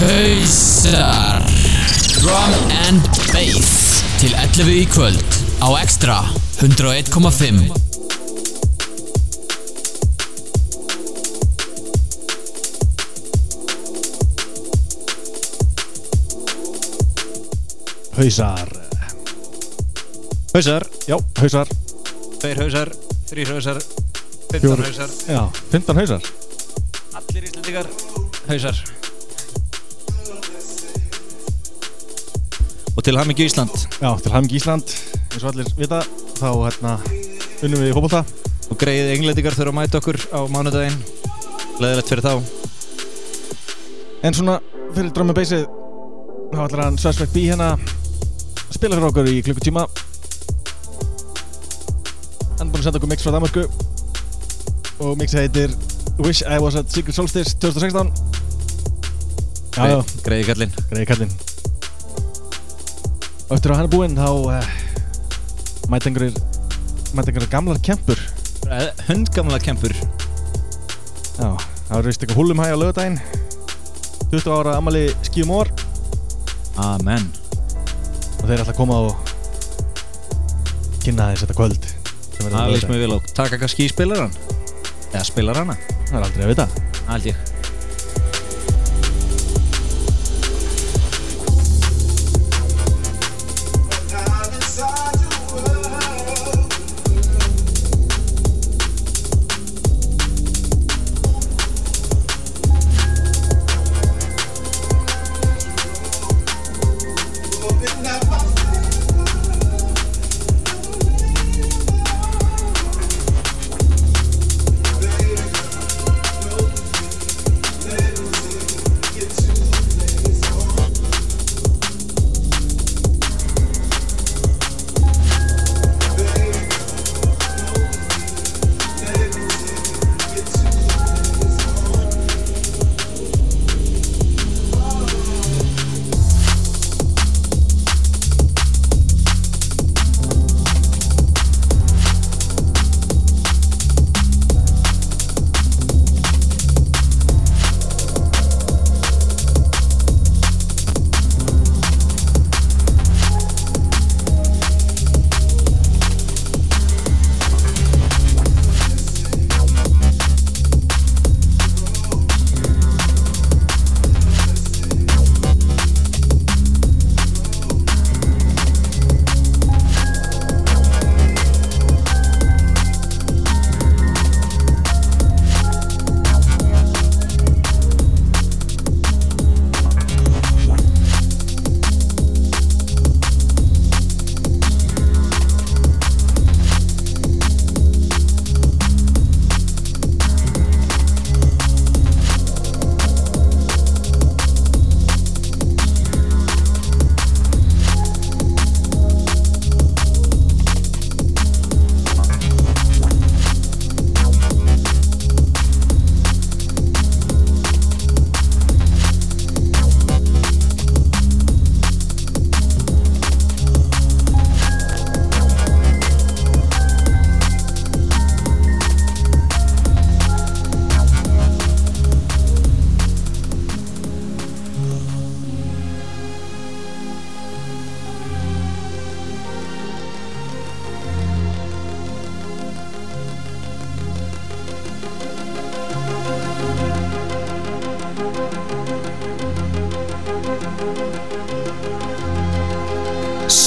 Hausar. Drum and Bass. Til 11 í kvöld Á Extra 101.5 Hausar. Hausar, Já, hausar. Tveir hausar, þrýr hausar, 15 Fjórir. hausar, Já, 15 hausar. Allir íslendingar hausar. Og til hamingju Ísland. Já, til Hamingi Ísland. Eins og allir vita þá hérna unnum við í fótbolta. Og greið englendingar þurfa að mæta okkur á mánudaginn. Leðilegt fyrir þá. En svona fyrir drömmu beysið þá ætlar hann Suspect B hérna spila fyrir okkur í klukkutíma. Hann búinn að senda okkur mix frá Danmarku og mixið heitir Wish I Was at Secret Solstice 2016 Já, já, Greiði kallinn. greiði kallinn Eftir að hann búinn þá uh, mæta einhverjir gamlar kempur Hundgamla kempur. Já, það var vist eitthvað húlum hæg á lögadaginn 20 ára amali skíum ór Amen. og þeir ætla að koma og kynna þess þetta kvöld á Það laugardaginn. mér vel á. Taka kannski í spilaran. Eða spilar hana. Það er aldrei að vita Hald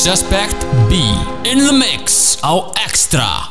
Suspect B. In the Mix. Á Extra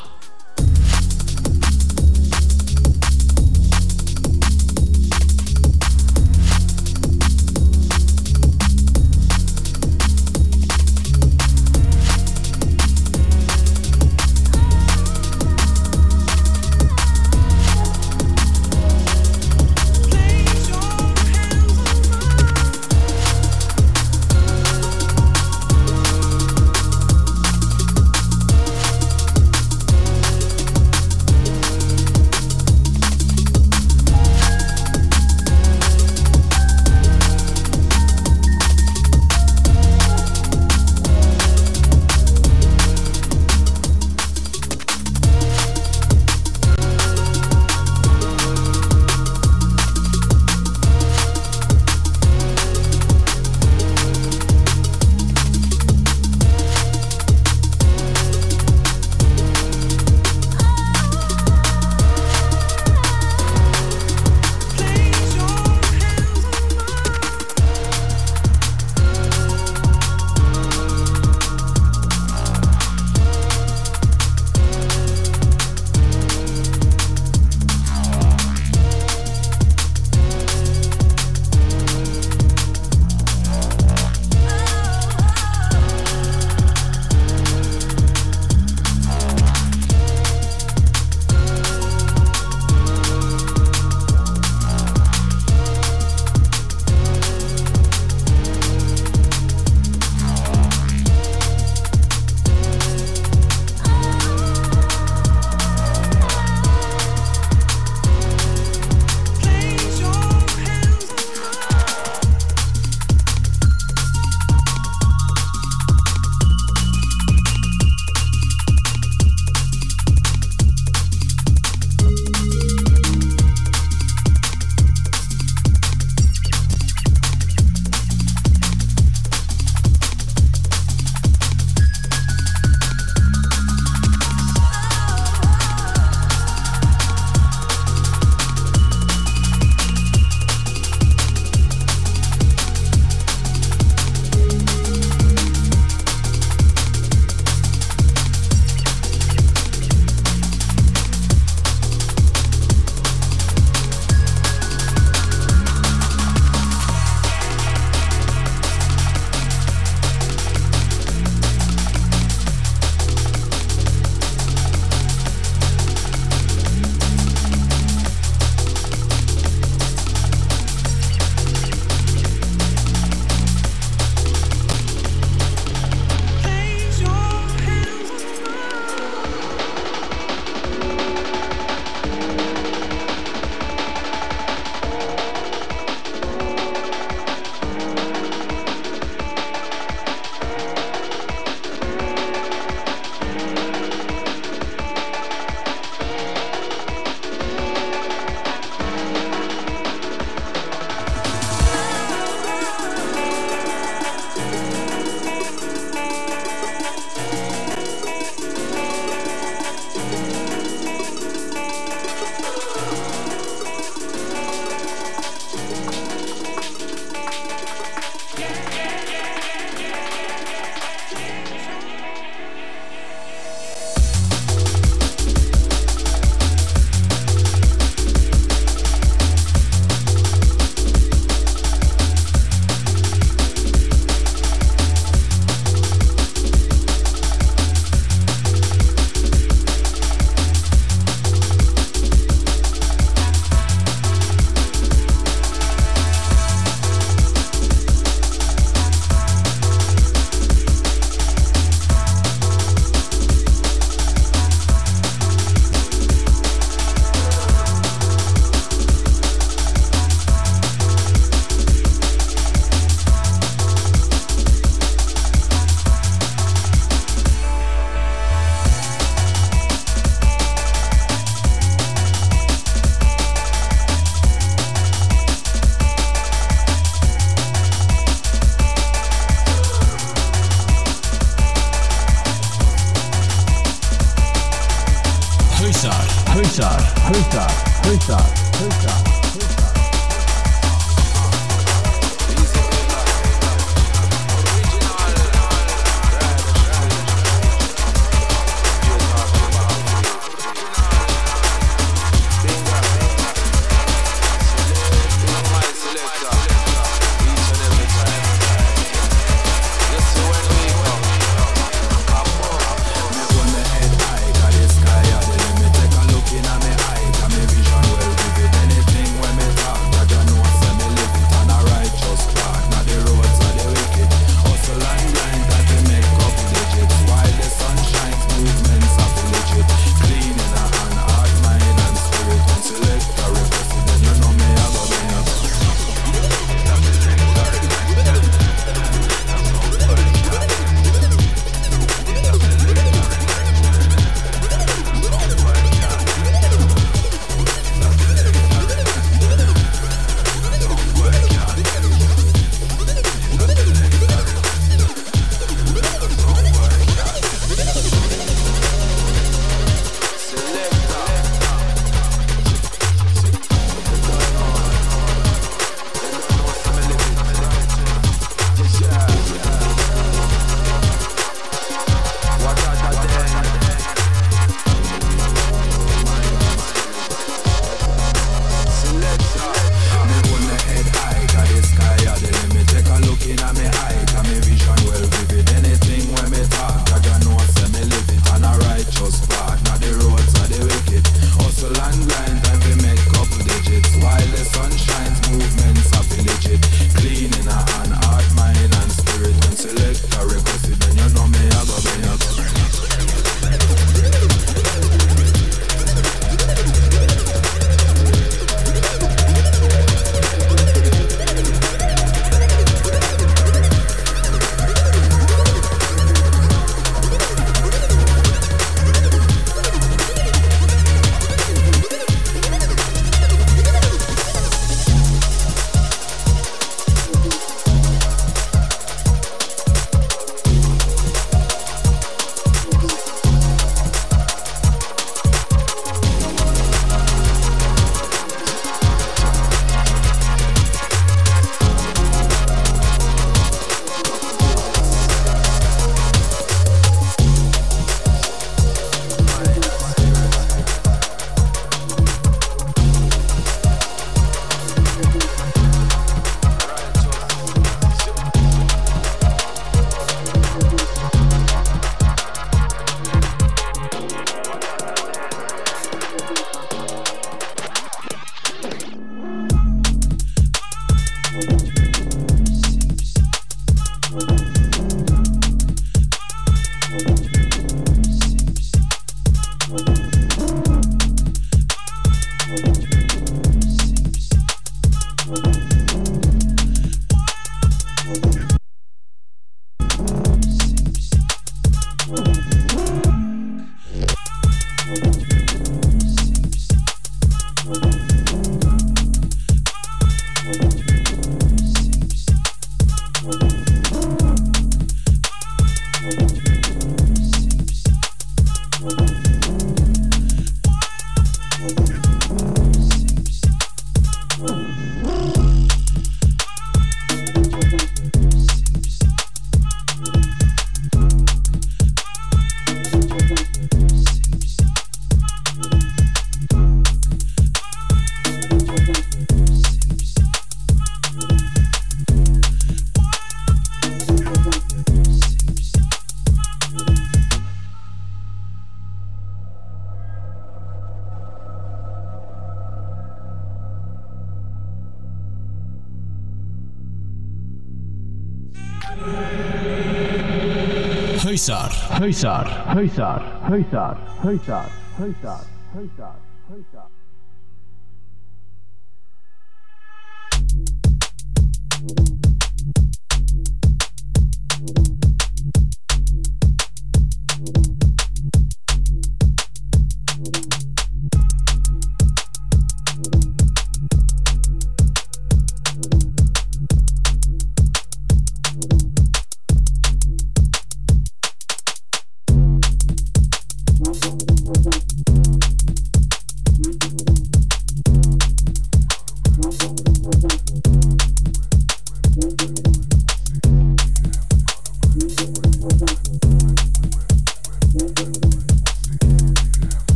हैसार हैसार हैसार हैसार हैसार हैसार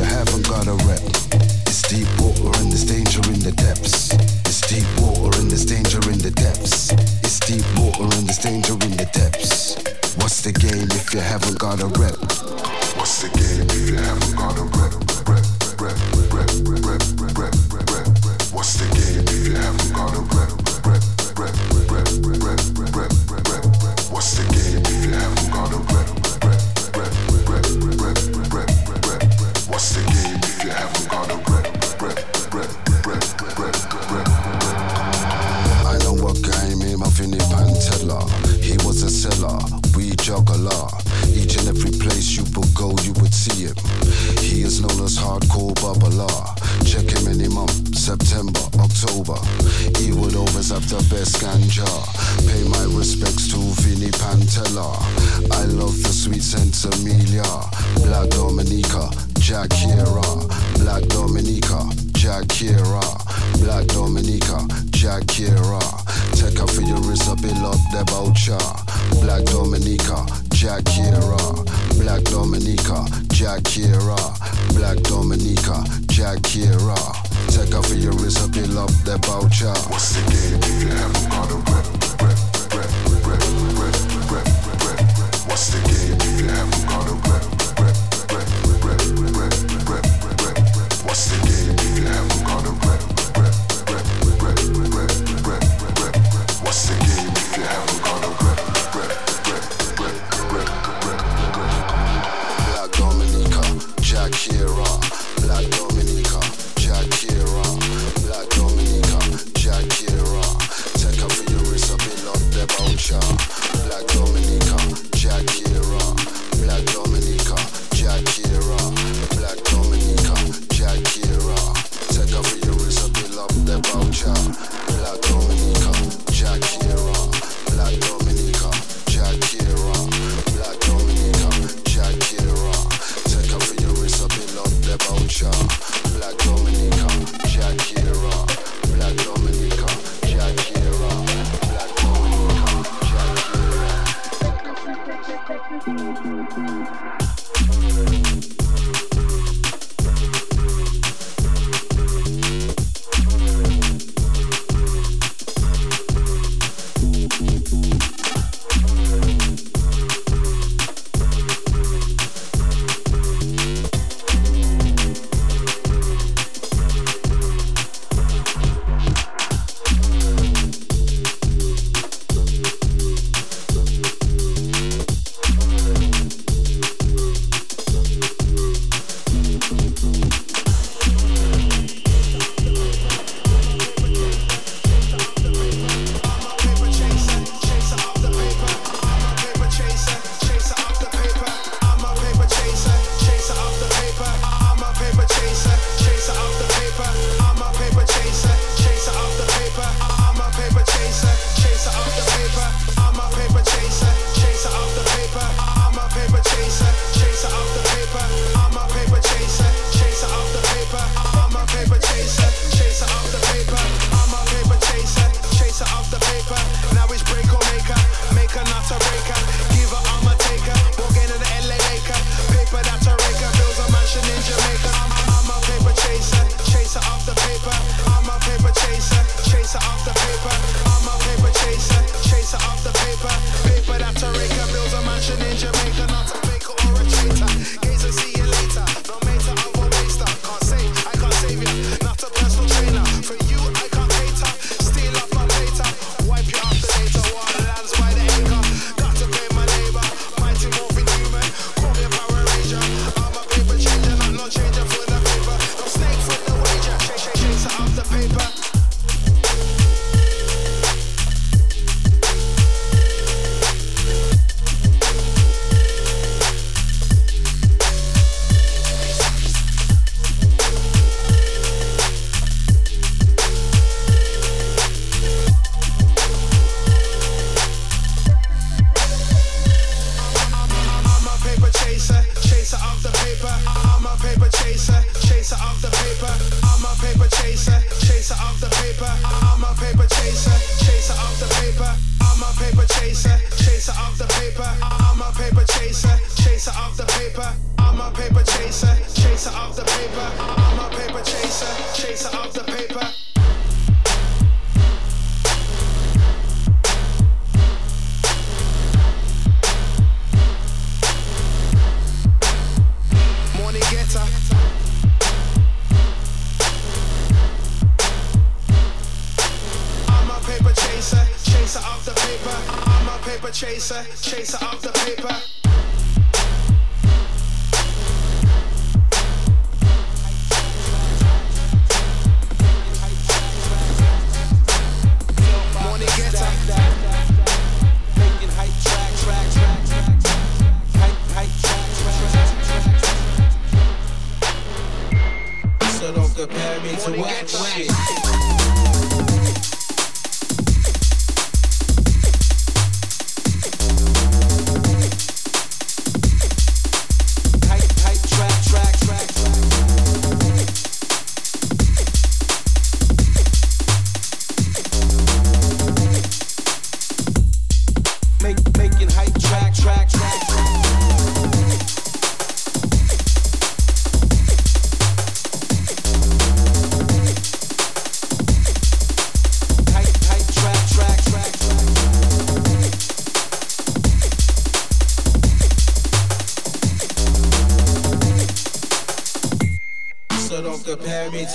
you haven't got a rep. It's deep water and there's danger in the depths. It's deep water and there's danger in the depths. It's deep water and there's danger in the depths. What's the game if you haven't got a rep? What's the game?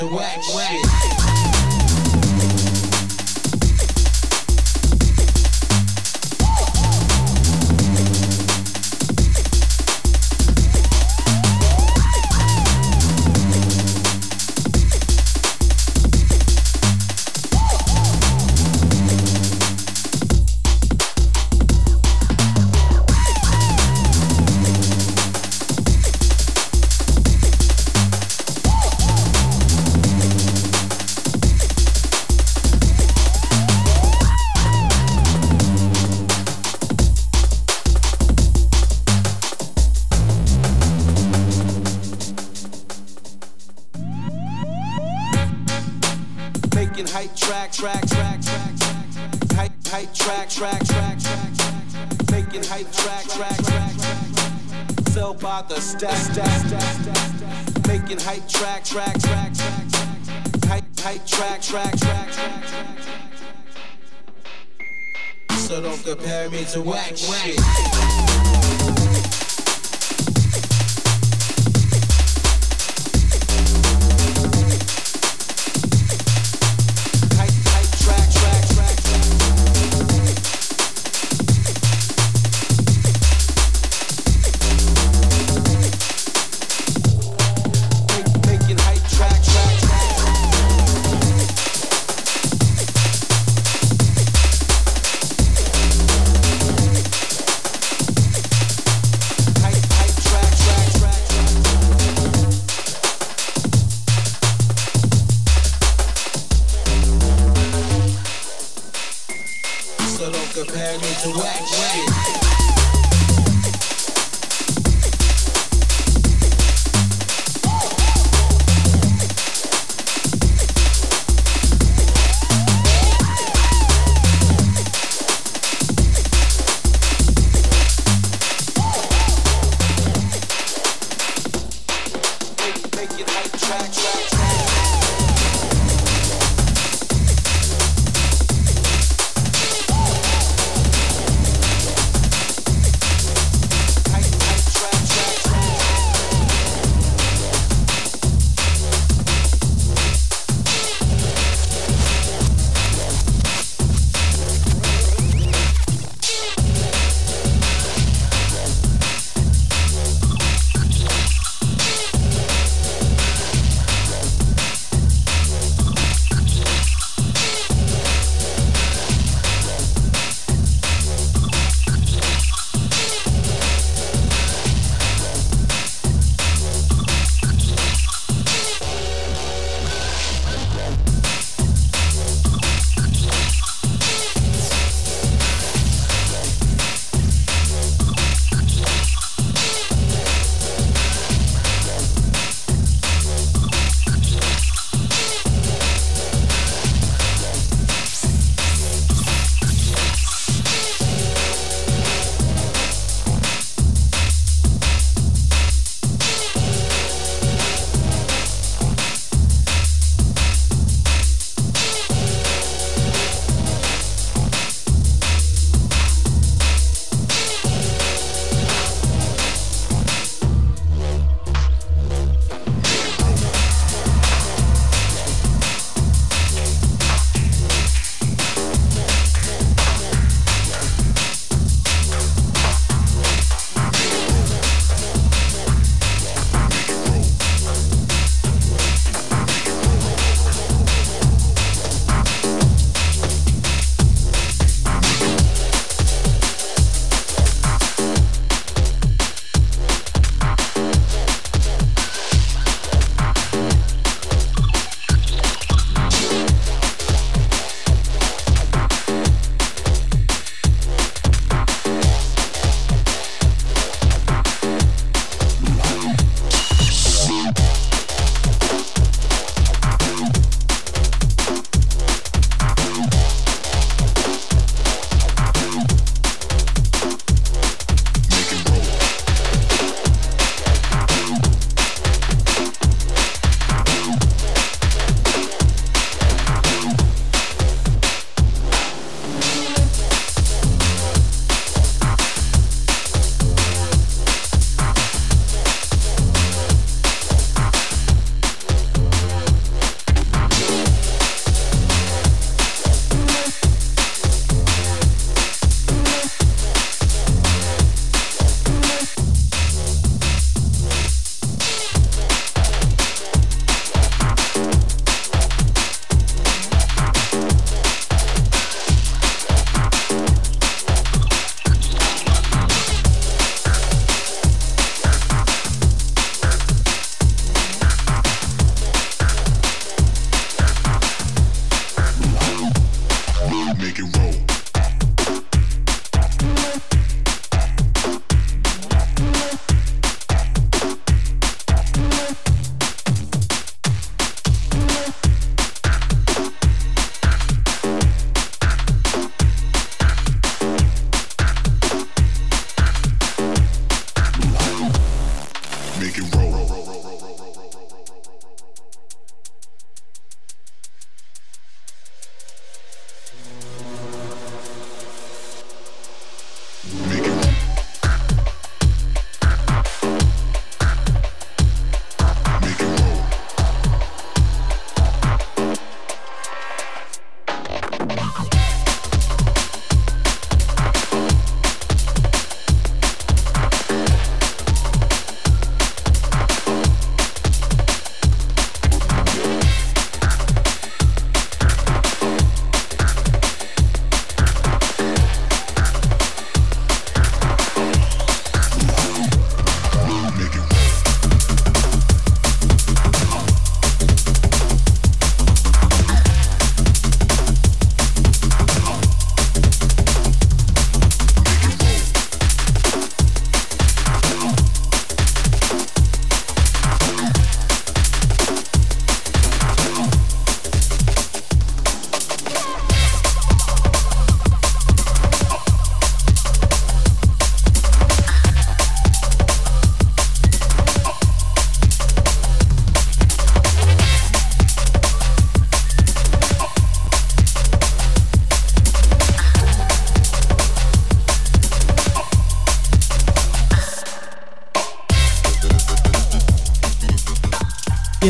away. So don't compare me to whack shit.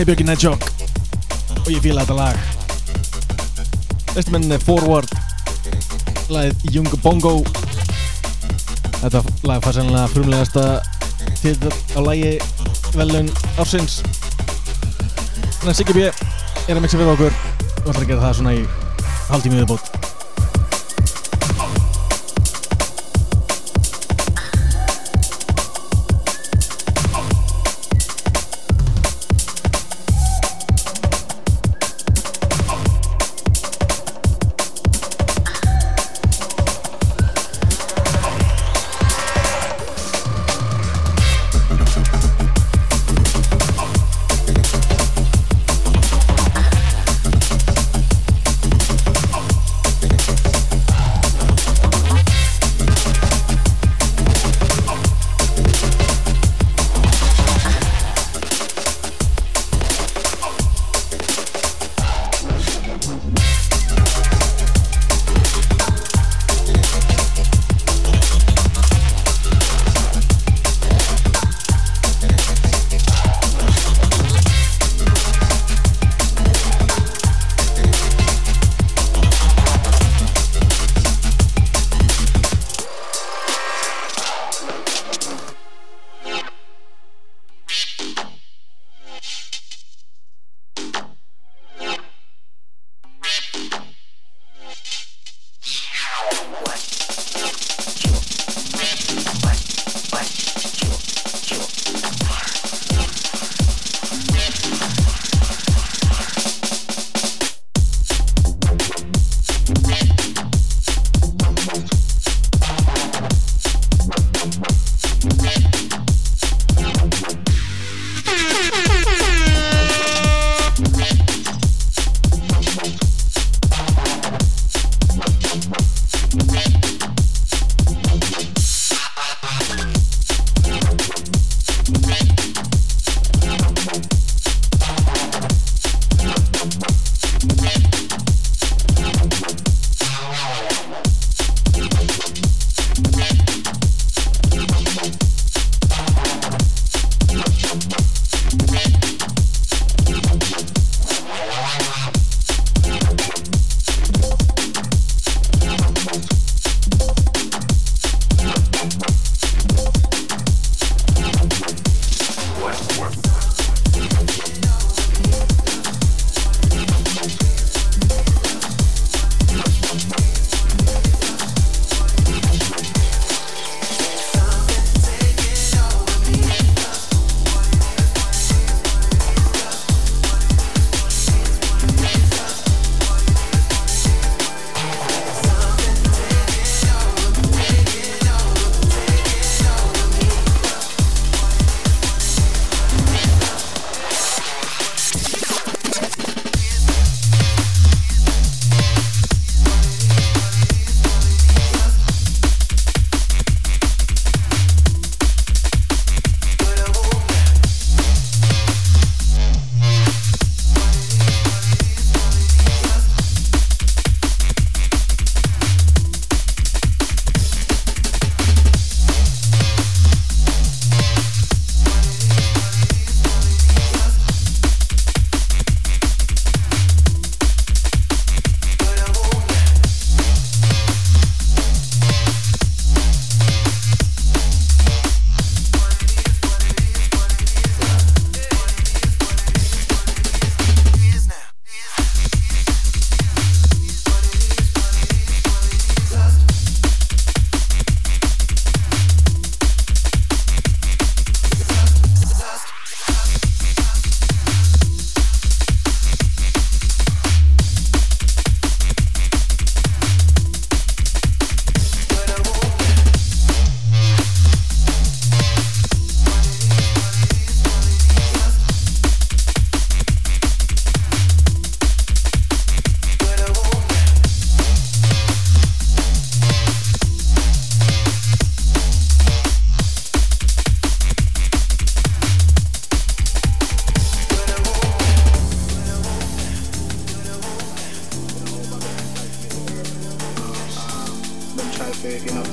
Björki Nedjok og ég fíla þetta lag Næstu mennin er Forward. Lagið Junga Bongo. Þetta lag fær sannlega frumlegasta titill á lagi velun ársins. Þannig að B er að mixa við okkur. Og ætlar að gera það svona í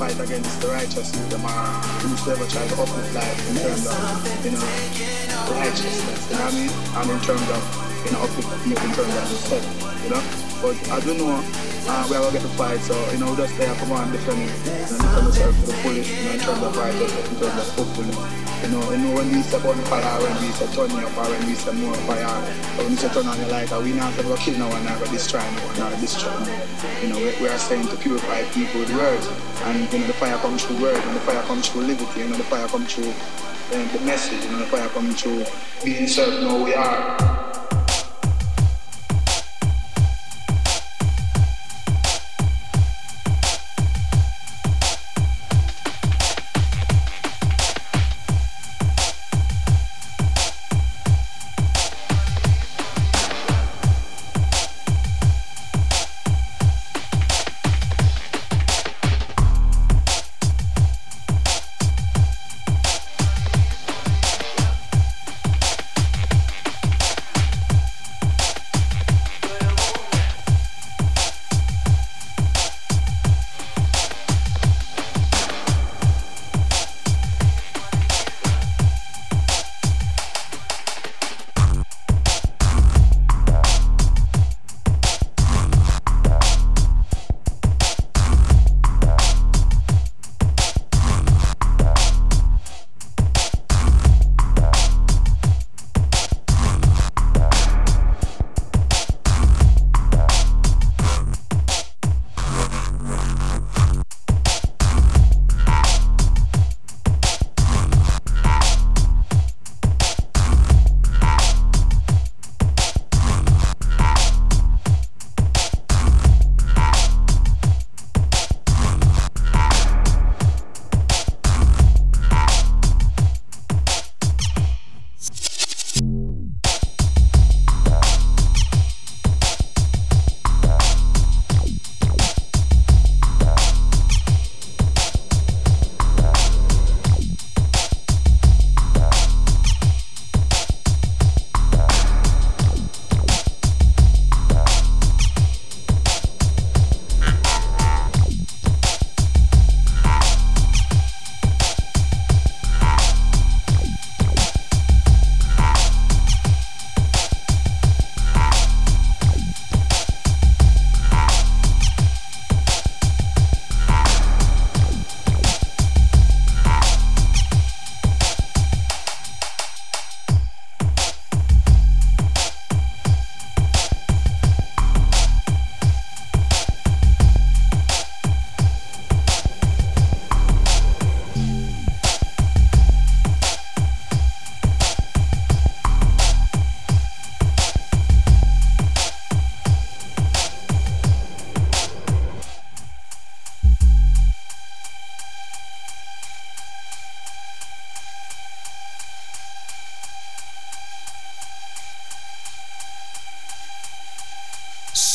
hálftími viðbót righteous youth them are whosoever try to uplift life in terms of, you know, righteousness, you know what I mean? And in terms of, you know, uplift in terms of self, you know? But I do know uh, we are get the fight, so you know, just for one defending and defend myself for the fullest, you know, in terms of righteousness, in terms of football. You know, you know when we say on fire, when we say turn up, or when we say more fire, or when we say on the light, we not say kill no one, or destroy no one, or destroy no. You know, we, we are saying to purify people with words, and you know the fire comes through words, and the fire comes through liberty, you know the fire comes through uh, the message, you know the fire comes through being served, you know we are.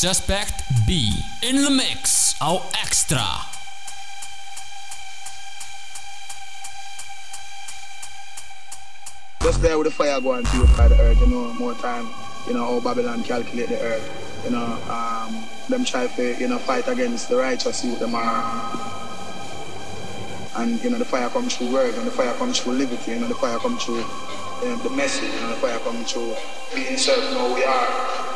Suspect B in the mix á Extra Just there with the fire going to purify the earth, you know, more time, you know, how Babylon calculate the earth. You know, um, them try to, you know, fight against the righteous youth, them are and you know the fire comes through word and the fire comes through liberty you know the fire comes through you know, the message you know the fire comes through being served you know we are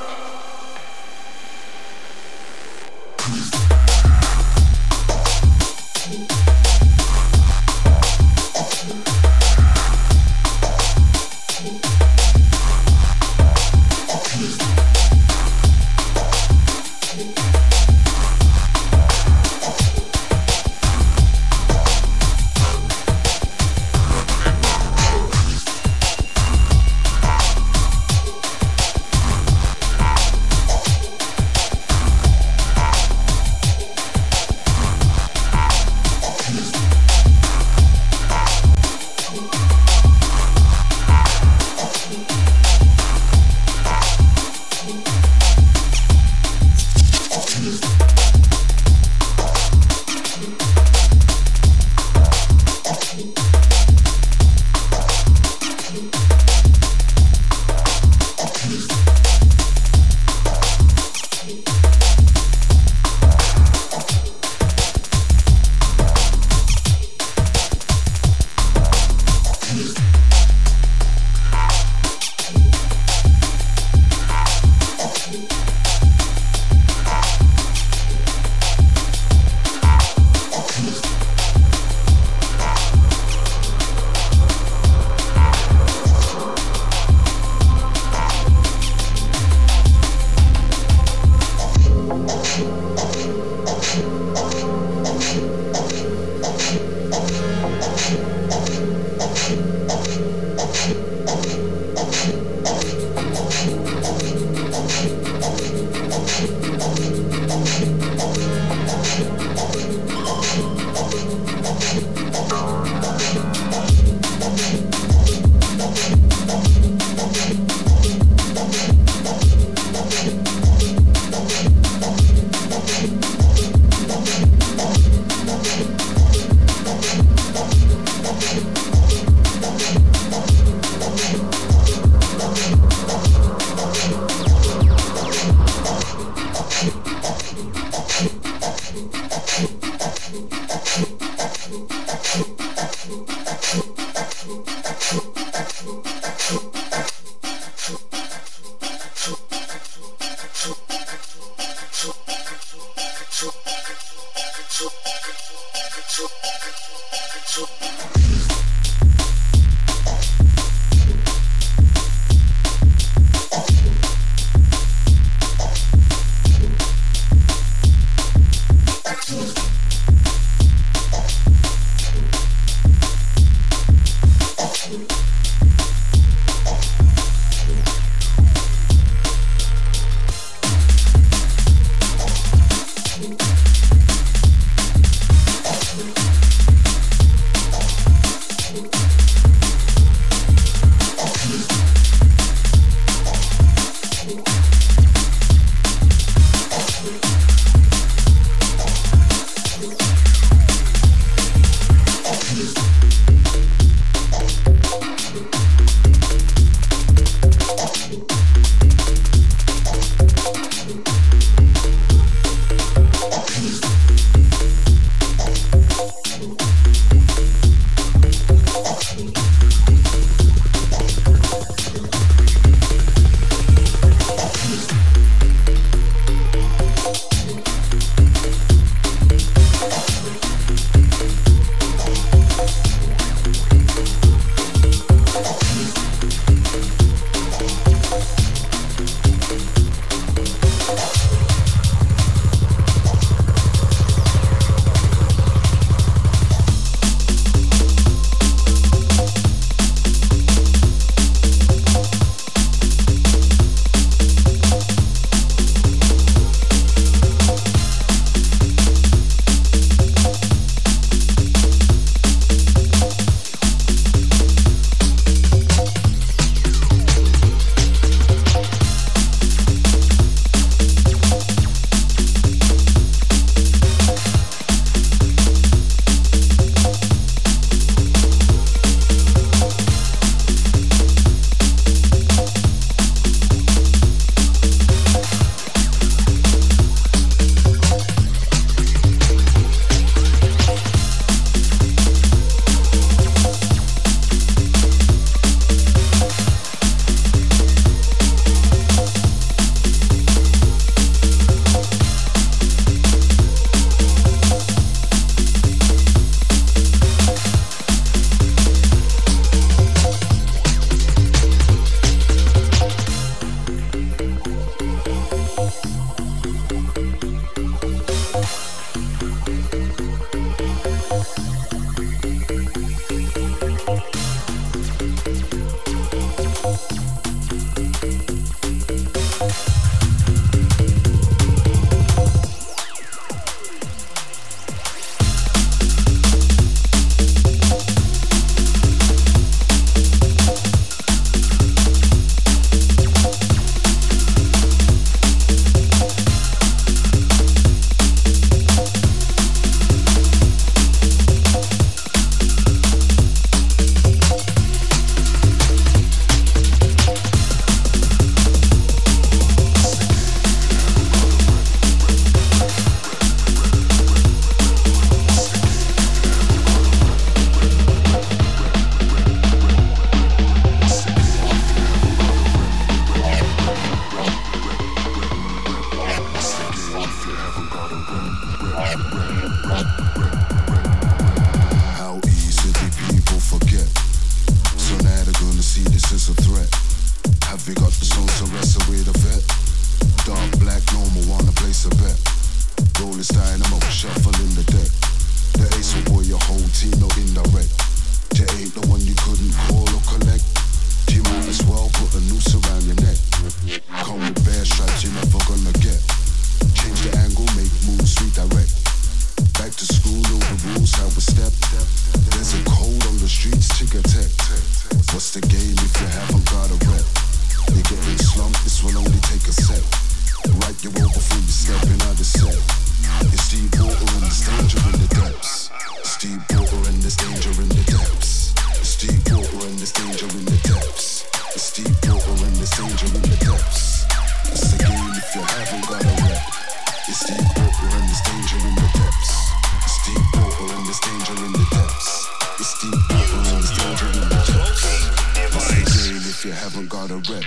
you haven't got a rep.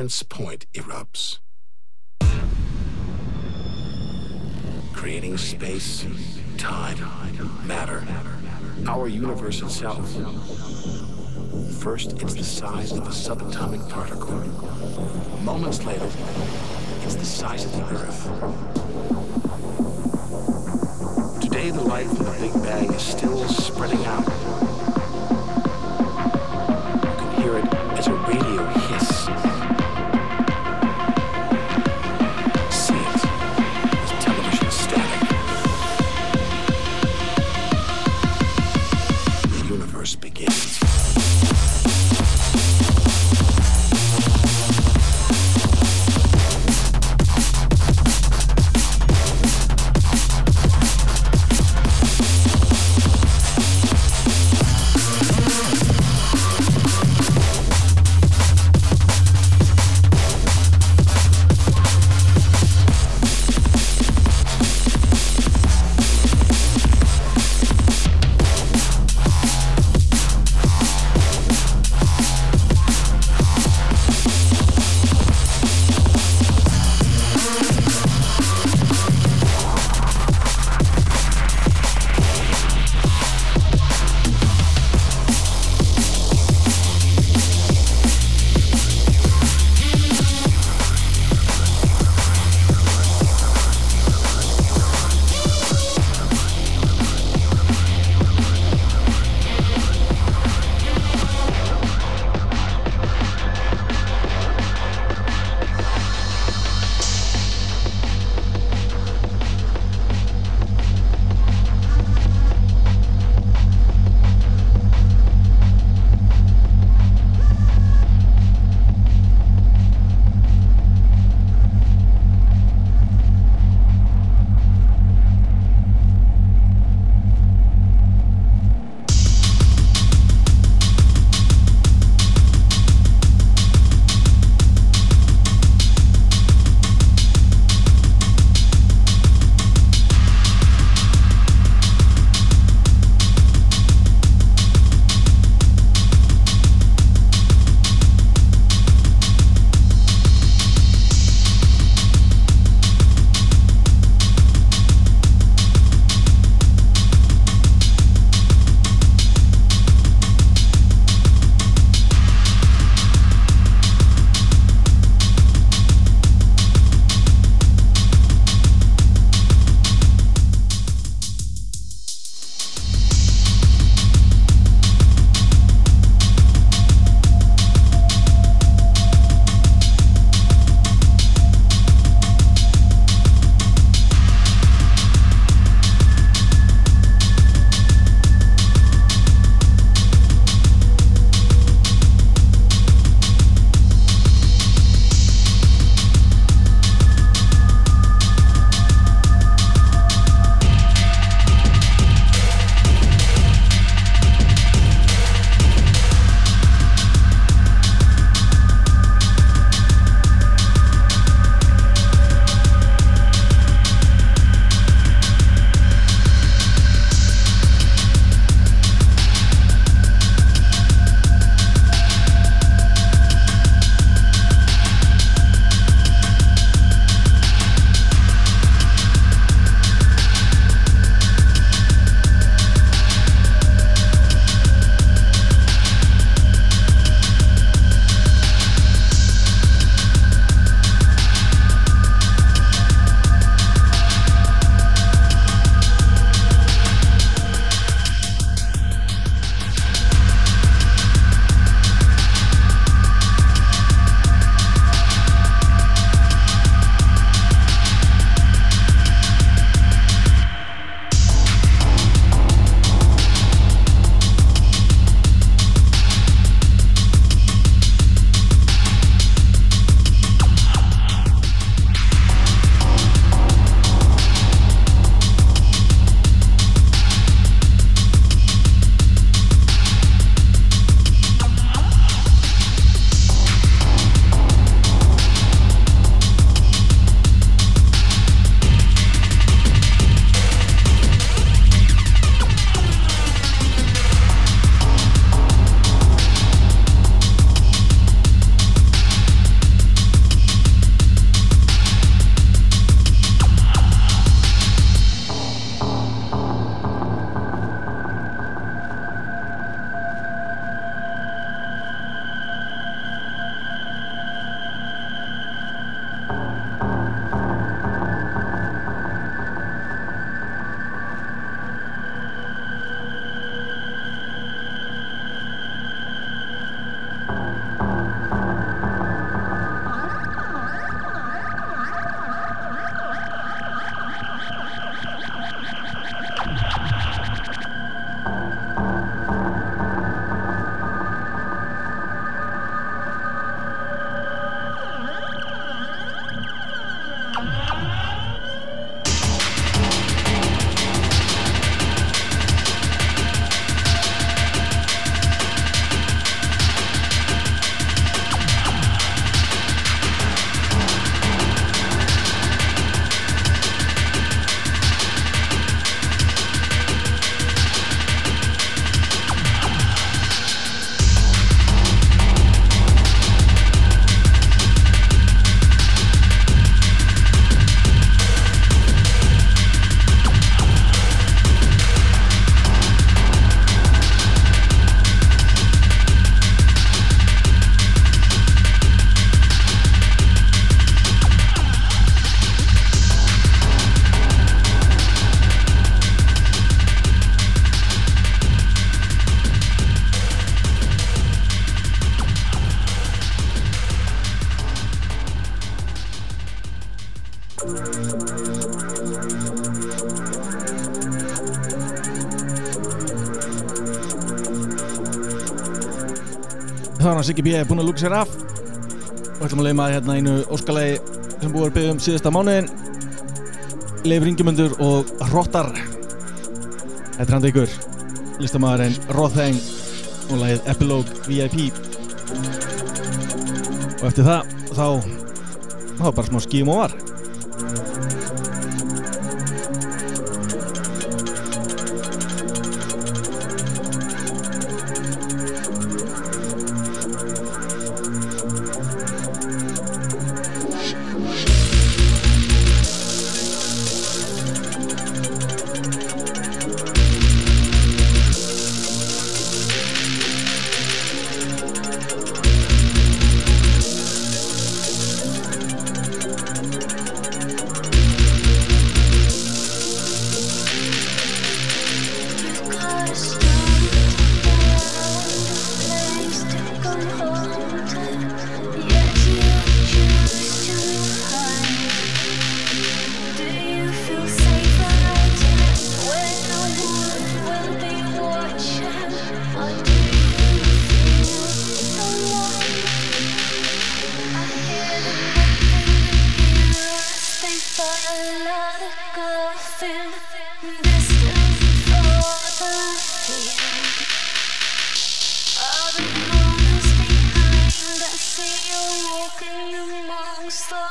and Siggi B. búinn að lúka sér af. Og ætlum að leima hérna einu óskalegi sem búið að byggja um síðasta mánuðin Leif Ringimundur og Rottar Þetta er hann ykkur. Listamæðurinn Rotheng og lagið Epilogue VIP og eftir það þá þá bara smá skíum og var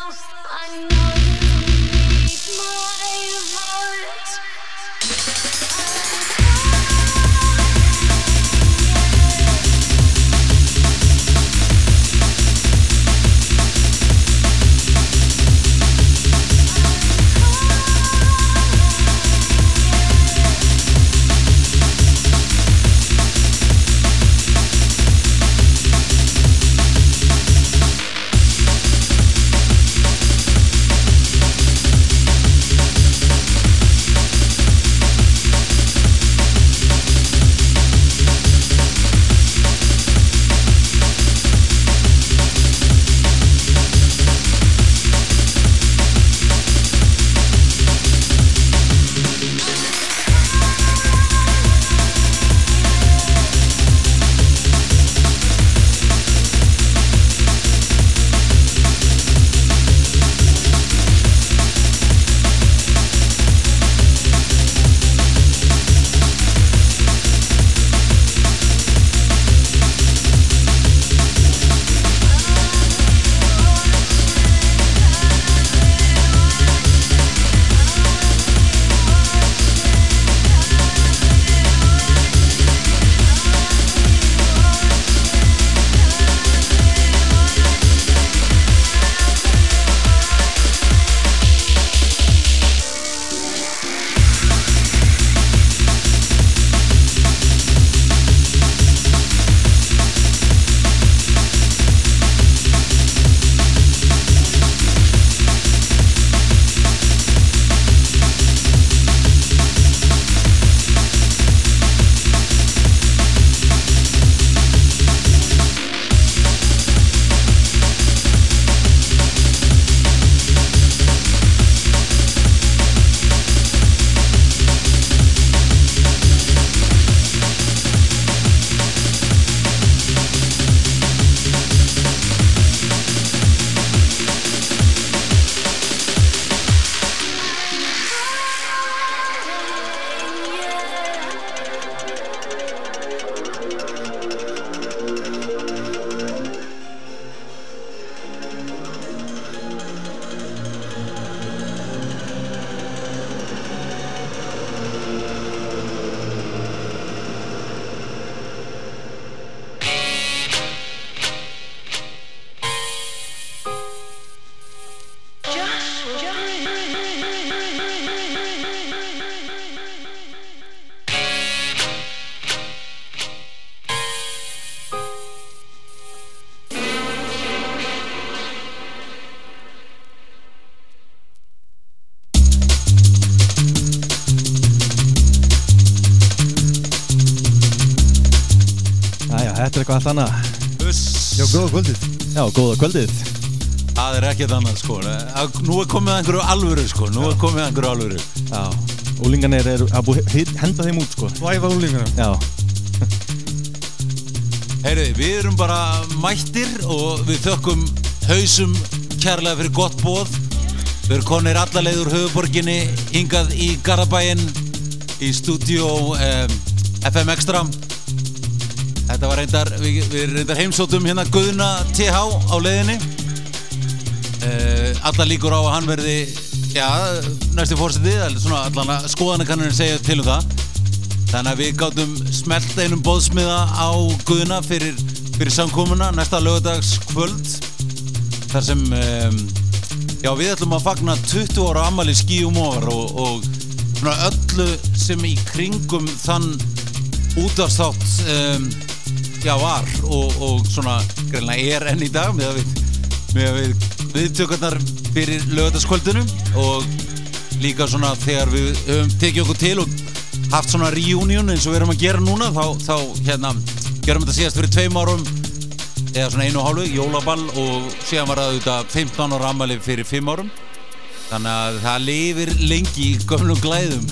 Jæja, þetta er eitthvað allt annað Uss, Já, góða kvöldið. Já, góða kvöldið. Það er ekkert annað sko. Nú er komið einhverju alvöru sko. Nú er komið einhverju alvöru. Já, úlingarnir eru að búið henda þeim út sko. Svæfa úlinguna Já. Heyri, við erum bara mættir og við þökkum hausum kærlega fyrir gott bóð. Við erum konir allalegð úr höfuborginni, hingað í Garabæinn, í stúdíó um, FM Extra. Reyndar, við, við reyndar heimsóttum hérna Guðna TH á leiðinni. Uh, alla líkur á að hann verði, já, næstu fórsetið, svona allan að skoðanakannurinn segja til um það. Þannig að við gáttum smelt einum bóðsmiða á Guðna fyrir, fyrir samkomuna næsta lögadags kvöld þar sem um, já, við ætlum að fagna 20 ára ammali skíum ofar og, og öllu sem í kringum þann útvarsþátt um, já, var og, og svona greinlega er enn í dag með að við, við viðtökurnar fyrir lögadagskvöldinu og líka svona þegar við höfum tekið okkur til og haft svona reunion eins og við erum að gera núna þá, þá hérna, gerum þetta síðast fyrir tveim árum eða svona einu og hálfu, jólaball og síðan var það auðvitað 15 ára ammali fyrir 5 árum. Þannig að það lifir lengi í gömlum glæðum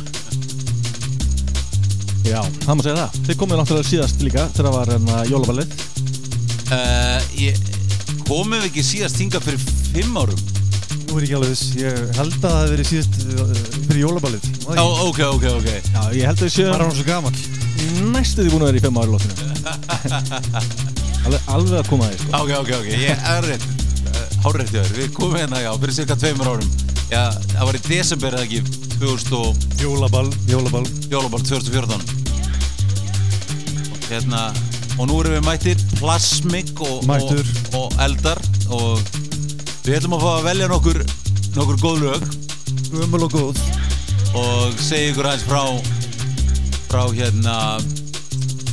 Já, það má segja það. Þið komið náttúrulega síðast líka þegar það var hérna jólaballið. uh, ég, komum við ekki síðast hinga fyrir 5 árum? Nú er ég ekki alveg viss, ég held að það hefði verið síðast uh, fyrir jólaballið Ó, ok, ok, ok. Já, ég held að við Það séum er hann svo gaman næstu því búin að vera í fimm ári lóttinu. alveg, alveg að koma því, sko. Ok, ok, ok, ég er rétt Hárrétt hjá þér, við komum hérna, já, fyrir cirka tveimur árum. Já, það var í desember eða ekki 2000 og Jólaball, jólaball. Jólaball 2014 og hérna og nú erum við mættir Plasmik og, og, og Eldar og við ætlum að fá að velja nokkur nokkur góð lög. Gömul og góð. Og segja ykkur aðeins frá frá hérna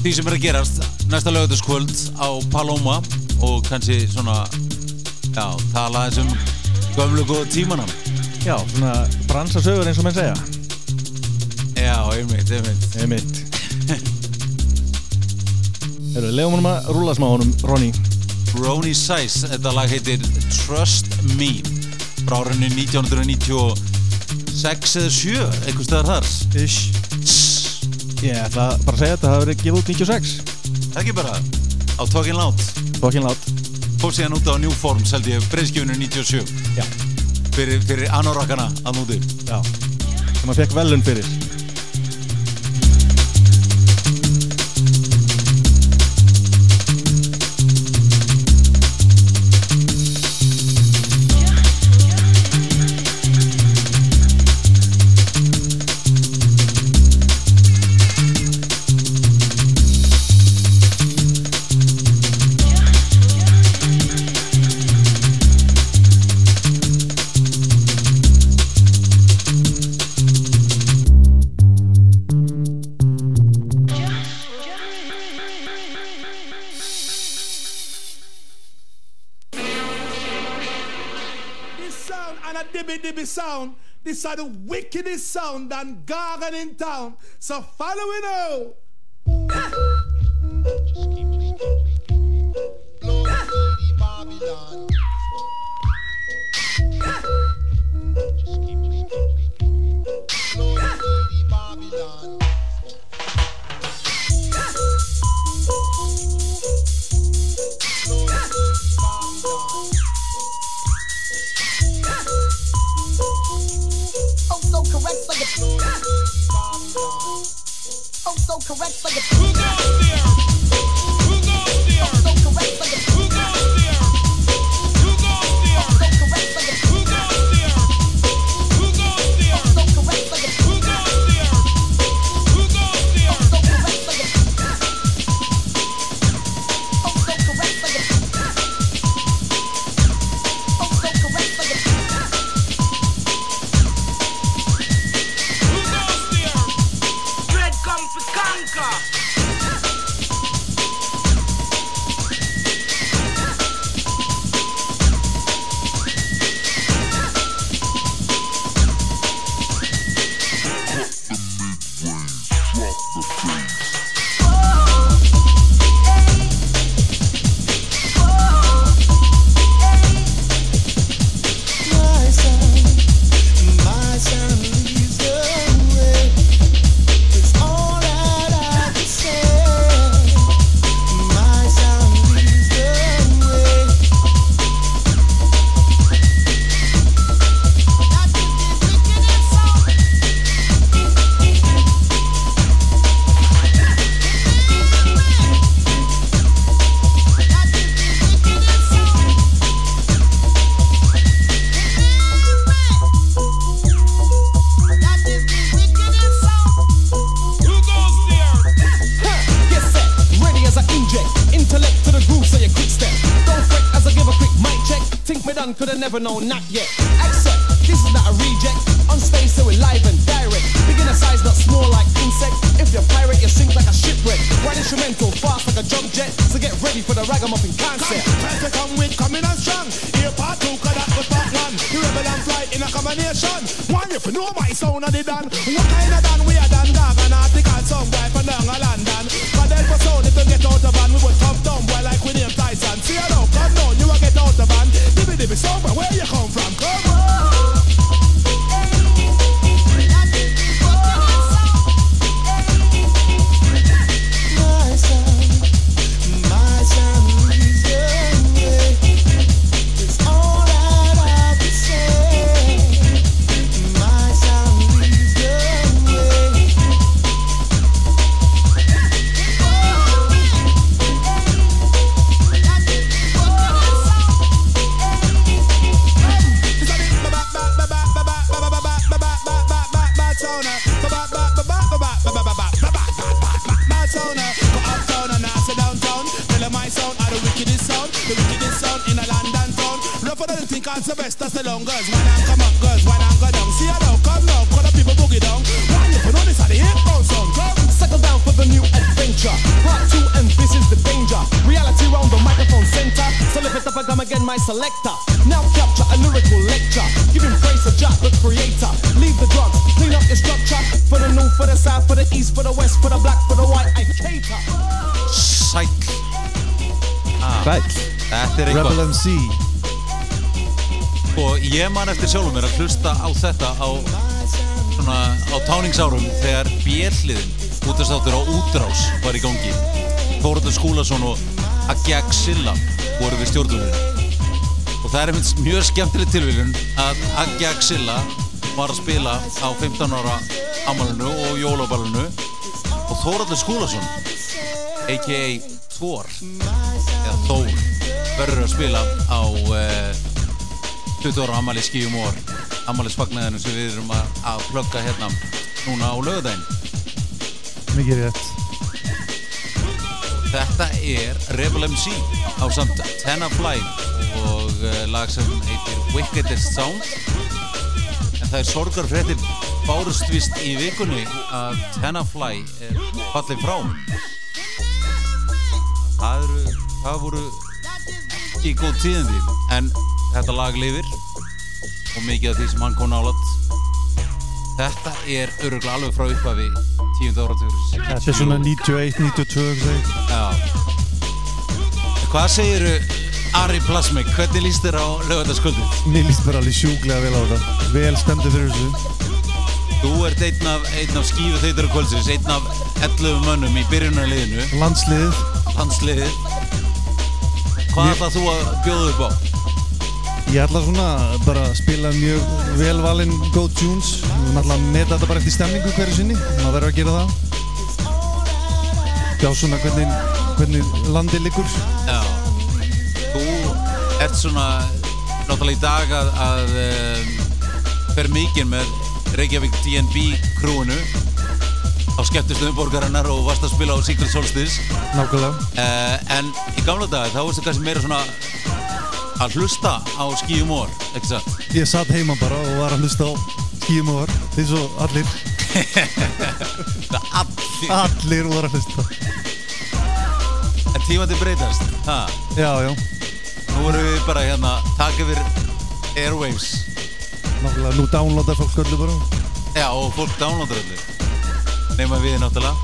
því sem er að gerast næsta lögutaskvöld á Paloma og kannski svona já, tala aðeins um gömlu góða tímanam Já, svona bransasögur eins og menn segja. já, einmitt, einmitt. Einmitt. Leiðum honum að rúla smá honum, Ronny. Ronnie Size, þetta lag heitir Trust Me frá árunni 1996 eða 7, einhvers staðar þar Ish Ég ætla bara að segja þetta hafi verið gefið út 96. Það ekki bara á Talking Loud Fokkin lát. fór síðan út á New Forms held ég breyðskjöfunu 97 Já. fyrir, fyrir anorakkana að núti Já. Sem að fekk velun fyrir. Sound. This are the wickedest sound than garden in town. So follow it now. Oh, never know. Not Skúlason og Aggi Axilla voru við stjórnunir og það er einmitt mjög skemmtileg tilvílun að Aggi Axilla var að spila á 15 ára amalinu og jólaballinu og Þóruldur Skúlason a.k.a. Thor eða Thor verður að spila á uh, 20 ára amali skíum og amalisfagnaðinu sem við erum að, plugga hérna núna á lögudaginn Mikið rétt Þetta er Rebel MC á samt Tenna Fly og uh, lag sem heitir Wickedest Sound. En það er sorgarfréttir bárustvist í vikunni að Tenna Fly er fallið frá. Það eru það voru ekki góð tíðindi en þetta lag lifir. Og mikið af því sem hann kom nálat þetta er öruglega alveg frá upphafi tíundu áratugur Þetta er svona 91, 92 segi. Já Hvað segir Ari Plasmik, hvernig líst þér á lögataskvöldið? Mér líst bara alveg sjúklega vel á þetta Vel stemdi fyrir þessu Þú ert einn af, af skífu þeitur og kvöldsins, einn af 11 mönnum í byrjunarliðinu, Landsliðið landsliðið. Hvað ætlað þú að bjóða upp á? Ég ætla svona bara að spila mjög vel valinn góð tunes. Og náttúrulega meta þetta bara eftir stemningu hverju sinni. Maður verður að gera það. Já svona hvernig, hvernig landið liggur. Já, þú ert svona, náttúrulega í dag að, að um, fer mikið með Reykjavík DNB krúinu. Á skemmtistöðum borgarinnar og varst að spila á Secret Solstice. Nákvæmlega. Uh, en í gamla daga þá varstu kannski meira svona að hlusta á skíum or, ekki satt? Ég satt heima bara og var að hlusta á skíum og var eins og allir, Það allir, allir voru að hlusta en tímandi breytast. Ha, Já, já, nú erum við bara hérna, taka yfir Airwaves. nákvæmlega nú downloada fólk öllu bara Já, og fólk downloadar öllu. Nefna við náttúrulega.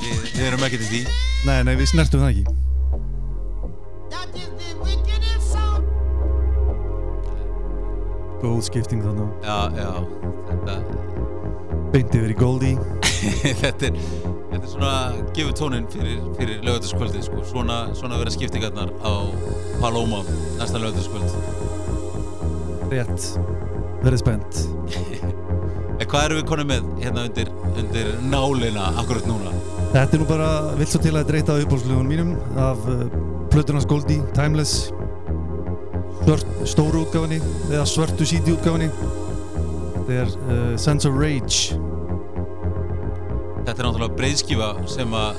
Við, við erum ekki til því. Nei, nei, við snertum það ekki Góð skipting þannig Já, já, þetta, Beint yfir í Goldie þetta þetta er svona gefur tónin fyrir, fyrir lögataskvöldið, sko. Svona, svona vera skiptingarnar á Paloma næsta lögataskvöld. Rétt Verið spennt En hvað erum við konið með hérna undir, undir nálina akkurat núna? Þetta er nú bara vilt svo til að dreita á uppbólslugunum mínum af uh, Plutunars Goldie, Timeless stóru útgáfinni eða svörtu síti útgáfinni Þetta er uh, Sense of Rage. Þetta er náttúrulega breyðskifa sem að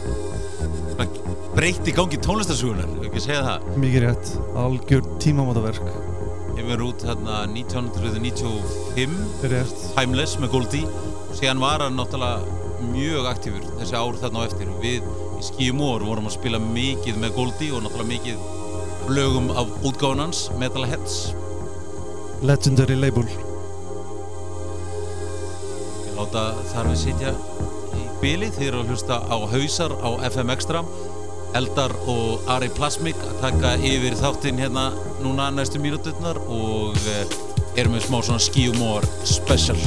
breytti gangi tónlistarsúgunar, ekki segja það? mikið rétt, algjör tímamátaverk kemur út hérna 1995 Rétt. Timeless með Goldie og síðan var hann náttúrulega mjög aktífur þessi ár þarna á eftir. Og við í Skímór vorum að spila mikið með Goldie og náttúrulega mikið lögum af útgáfun hans Metalheads Legendary label. Ég láta þar við sitja í bili. Þeir eru að hlusta á hausar á FM Extra. Eldar og Ari Plasmik að taka yfir þáttinn hérna núna næstu mínúturnar og eh, erum með smá svona skíumór special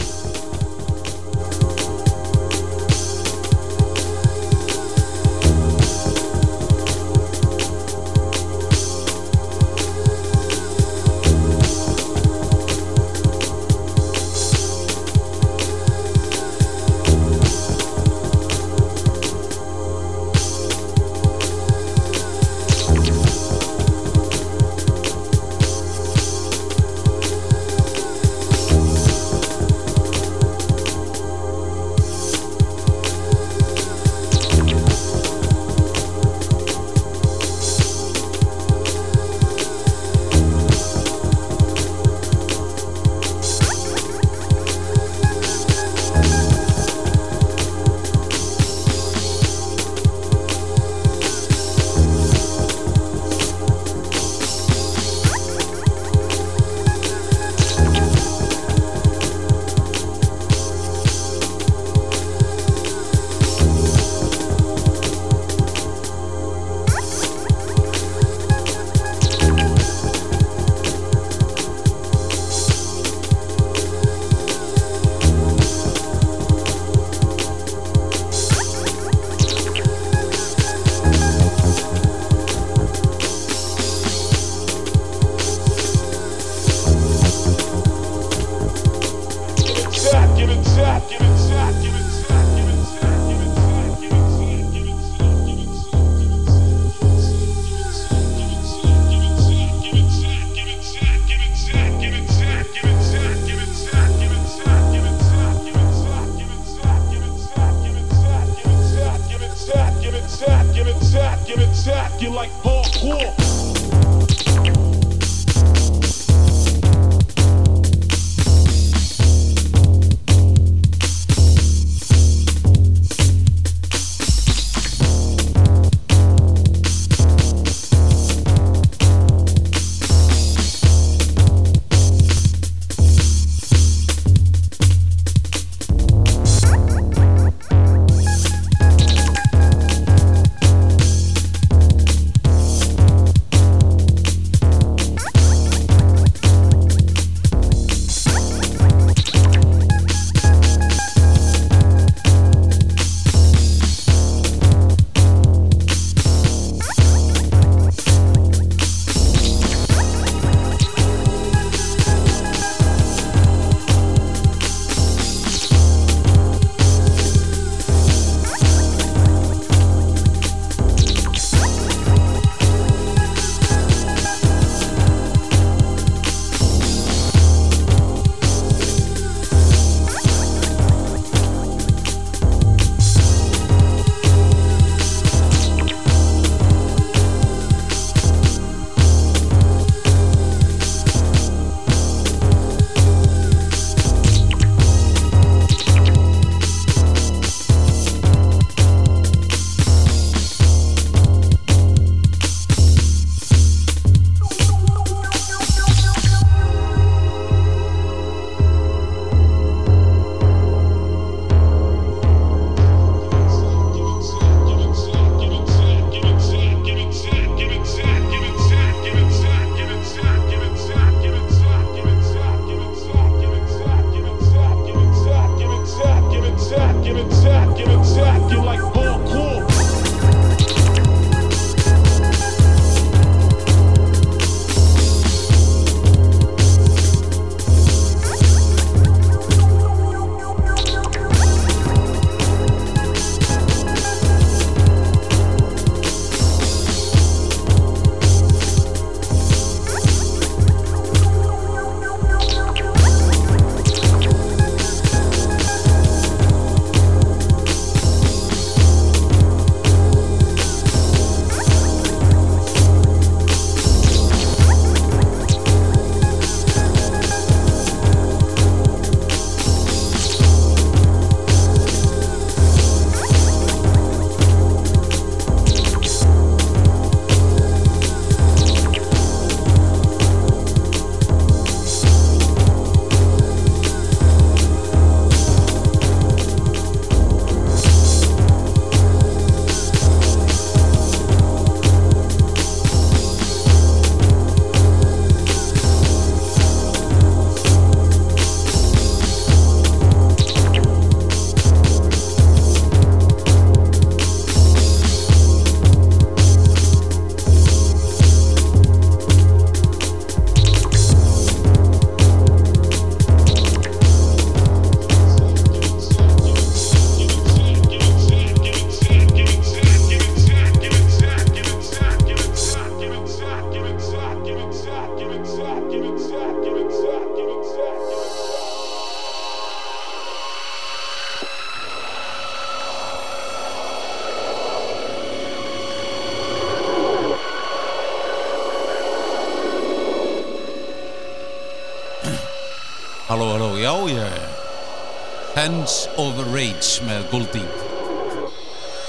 Sense of Rage með Goldie.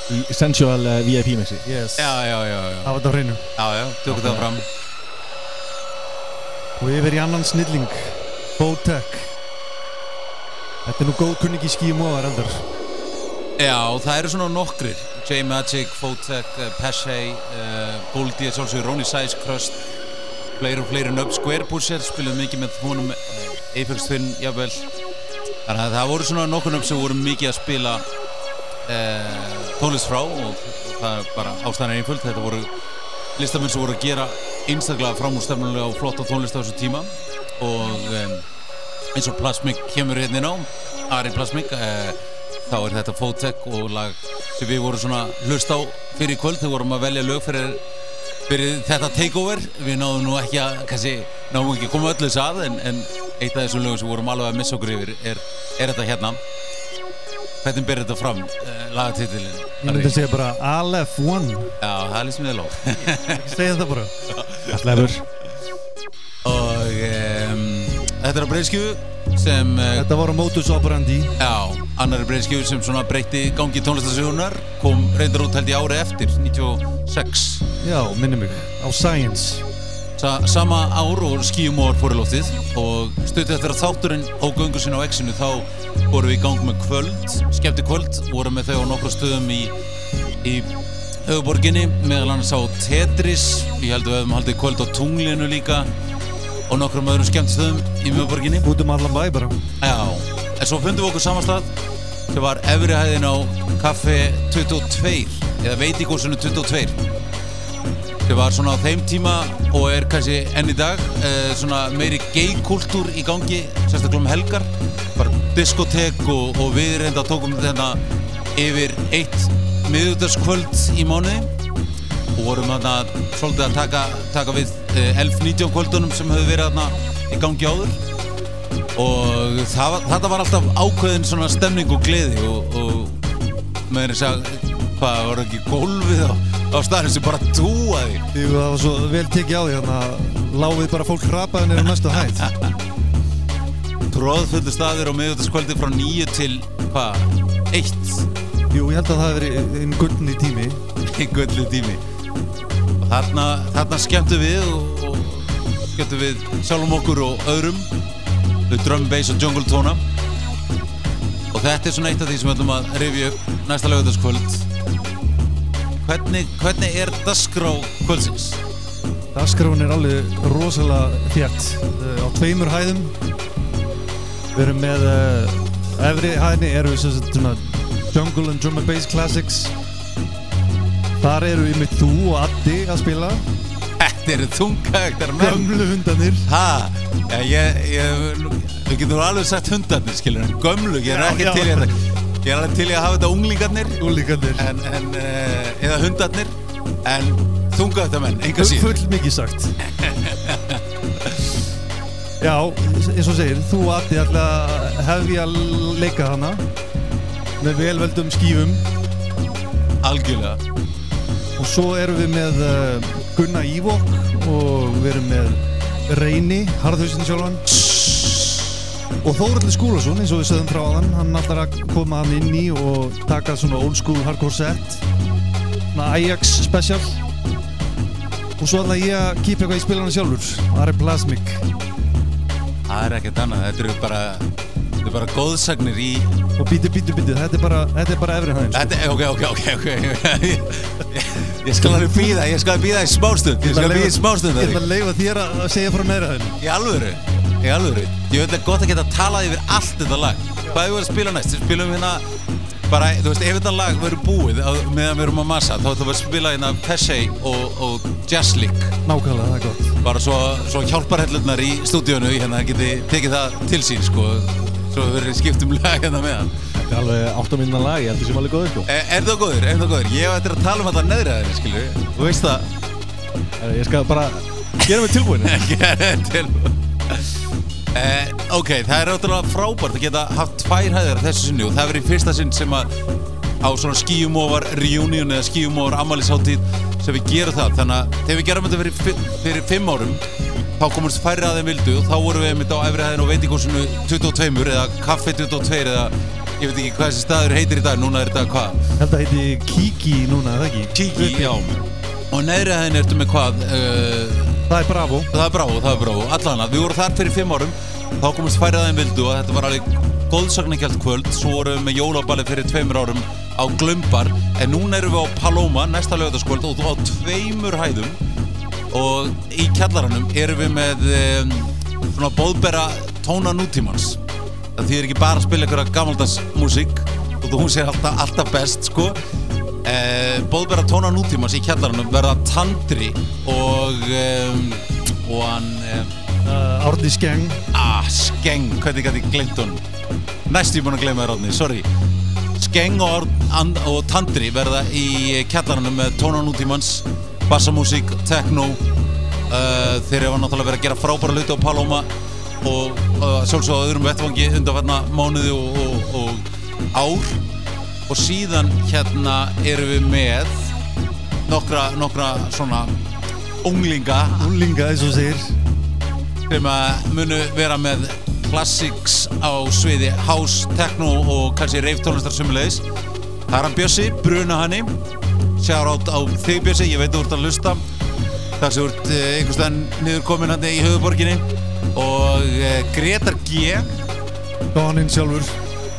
Í Sensual uh, VIP mixi Yes. Já, já, já, já, Það var þetta á hreinu já, já tökum það fram. Og yfir í annan snilling Bowtech Þetta er nú góð kunningi skíum og var eldur Já, það eru svona nokkrir. J-Magic, Photek, uh, Pesce uh, Goldie, sjálfsögur, Ronnie Size, Crust. Fleiri og fleiri nöfn. Square Pusher spiluðu mikið með honum uh, Apex Twin, jafnvel þannig að það voru svona nokkur nöfn sem voru mikið að spila uh, tónlist frá og það er bara ástæðan er einföld. Þetta voru listamenn sem voru að gera einstaklega framúrstefnulega og flotta tónlist á þessu tíma. Og um, eins og Plasmic kemur hérna inn á Ari Plasmic uh, þá er þetta Fotek og lag sem við vorum svona hlust á fyrir í kvöld. Þegar vorum að velja lög fyrir, fyrir þetta takeover. Við náðum nú ekki að kannski, náðum ekki að koma öllu þess að en, en eitt af þessum lögum sem vorum alveg að missa okkur yfir er, er þetta hérna? Hvernig ber þetta fram uh, lagatitilin Ég myndi að segja bara Aleph One. Já, það er líst mér lóð Segja þetta bara. Slefur og um, þetta er á breyðskjöfu sem uh, Þetta var á Modus Operandi Já, annari breyðskjöfu sem svona breytti gangi tónlistasögunar kom reyndar út held í ári eftir 96 Já, minni mig Á Science Sa sama ár og skíumóar fór í loftið og stötu eftir að þátturinn á göngu sinna á X-inu þá vorum við í gang með kvöld, skemmti kvöld vorum með þau á nokkur stöðum í, í höfuborginni meðal annars á Tetris ég held að við hefum haldið kvöld á Tunglinu líka og nokkrum öðrum skemmt stöðum í höfuborginni Út um allan bæ bara. Já, en svo fundum við okkur samastað sem var efri hæðin á kaffi 22 eða veitíkursinu 22 sem var svona á þeim tíma og er kannski enn í dag eh, svona meiri gay-kultúr í gangi sérstaklega um helgar. Bara diskotek og, og við reynda tókum þetta yfir eitt miðugdagskvöld í mánuði. Og vorum þarna svolítið að taka, taka við eh, 11-19 kvöldunum sem höfðu verið þarna í gangi áður. Og það, þetta var alltaf ákveðin svona stemning og gleði og, og með þess að hvað var ekki gólfið á, á staðinu sem bara túaði Jú, það var svo vel tekið á því Þannig að láfið bara fólk hrapaði nefnir næstu hæð. Tróðfullu staðir á miðvöldaskvöldi frá nýju til hvað, eitt? Jú, ég held að það hefði verið einn gullni tími. Í gullu tími. Og þarna, þarna skemmtu við og, og skemmtu við sjálfum okkur og öðrum við drum, bass og jungle tóna. Og þetta er svona eitt af því sem við ætlum að upp næsta lögutaskvöld hvernig, hvernig er dasgrá kvöldsins? Dasgrafun er alveg rosalega þjætt uh, á tveimur hæðum við erum með uh, efri hæðinni erum við svona Jungle and Drum and Bass Classics þar eru við með þú og Addi að spila Þetta eru þungaðektar menn gömlu hundanir Ha? Já, ég, ég, við getum alveg sagt hundarnir, skilur, gömlu, ég er Já, ekki já. til í þetta. Ég er alveg til í að hafa þetta unglingarnir, úlíkandir en, en, uh, eða hundarnir, en þunga þetta menn, enga síðan. full mikið sagt. Já, eins og segir, þú Addi ætla hefði að leika hana með velveldum skífum. Algjörlega. og svo erum við með uh, Gunna Ívok og við erum með Reyni, harðhausinn sjálfan og Þóraldur Skúlason eins og við sögðum frá hann hann ætlar að koma hann inn í og taka svona old school hardcore set. Svona Ajax special. Og svo ætla ég að kýpa eitthvað í spilana sjálfur. Ari Plasmic. Það er ekkert annað, þetta eru bara, þetta eru bara góðsagnir í, og bíti, bíti, bíti, þetta er bara, þetta er bara efri hæðin sko. þetta, ok, ok, ok, ok, ég, skal alveg býða, ég skal býða í smástund, ég skal býða í smástund, Ég ætla að leifa þér að segja frá meira hæðin Í alvöru, í alvöru Ég veit að gott að geta talað yfir allt þetta lag. Hvað er við að spila næst? Við spilum hérna bara, þú veist, ef þetta lag verður búið á, meðan við erum að massa þá ætlum við að spila hérna Pesce og, og Jazzlick Nákvæmlega, það er gott. Bara svo, svo hjálpar hellurnar í stúdíónu hérna geti tekið það til sín sko. Svo við verðum skipt um lag hérna meðan. Þetta er alveg 8 minna lag, ég held því sem alveg góður sko. E, Er það góður? Er það góður? Ég eftir að tala um þetta neðri að þenni, skilju það. Ég skal bara gera mig tilbúin eh, Ok, það er náttúrulega frábært að geta haft tvær hæðir þessu sinni og það verið fyrsta sinn sem að á svona skíumóvar reunion eða skíumóvar ammælisháttíð sem við gerum það. Þannig að þegar við gerum þetta fyrir, fyrir fimm árum þá komumst færri að þeim vildu og þá vorum við einmitt á efri hæðin á veitingúsinu 22 eða kaffi 22 eða ég veit ekki hvað þessi staður heitir í dag núna er þetta hvað? Held að heiti Kiki núna, eða ekki? Kiki, já. Og neðri hæðin ertu með hvað? Uh, Það er Bravo. Það er bravo, það er bravo. Allana, við vorum þar fyrir fimm árum. Þá komumst færri að þeim vildu og þetta var alveg góðsagningjöld kvöld. Svo vorum við með jólaballi fyrir tveimur árum á Glömbar en núna erum við á Paloma næsta lögataskvöld og á tveimur hæðum. Og í kjallaranum erum við með um, svona bóðbera tóna nútímans. Það þýðir ekki bara að spila einhverja gamaldags músík og þú sé alltaf, alltaf best sko eh, bóðbera tóna nútímans í kjallaranum verða Tandri og um, og hann uh, Árni Skeng. Ah, Skeng, hvernig gæti ég glemt hún næst ég búin að gleyma þér átni, sorry. Skeng og, Árn- og Tandri verða í kjallaranum með tóna nútímans bassamúsík, techno. Uh, þeir hefa náttúrulega verið að gera frábæra hluti á Paloma og uh, sjálfsög á öðrum vettvangi undanfarna mánuði og, og, og ár og síðan hérna erum við með nokkra, nokkra svona unglinga. Úlinga, eins og segir. Sem að munu vera með classics á sviði house, techno og kannski rave tónlistar sumulegis það er hann Bjössi, Bruna Hanni sjáur átt á þig Bjössi, ég veit þú ert að hlusta. Þar sem þú ert eh, einhvers veginn niður komin hann í höfuborginni og eh, Gretar G. Doninn sjálfur.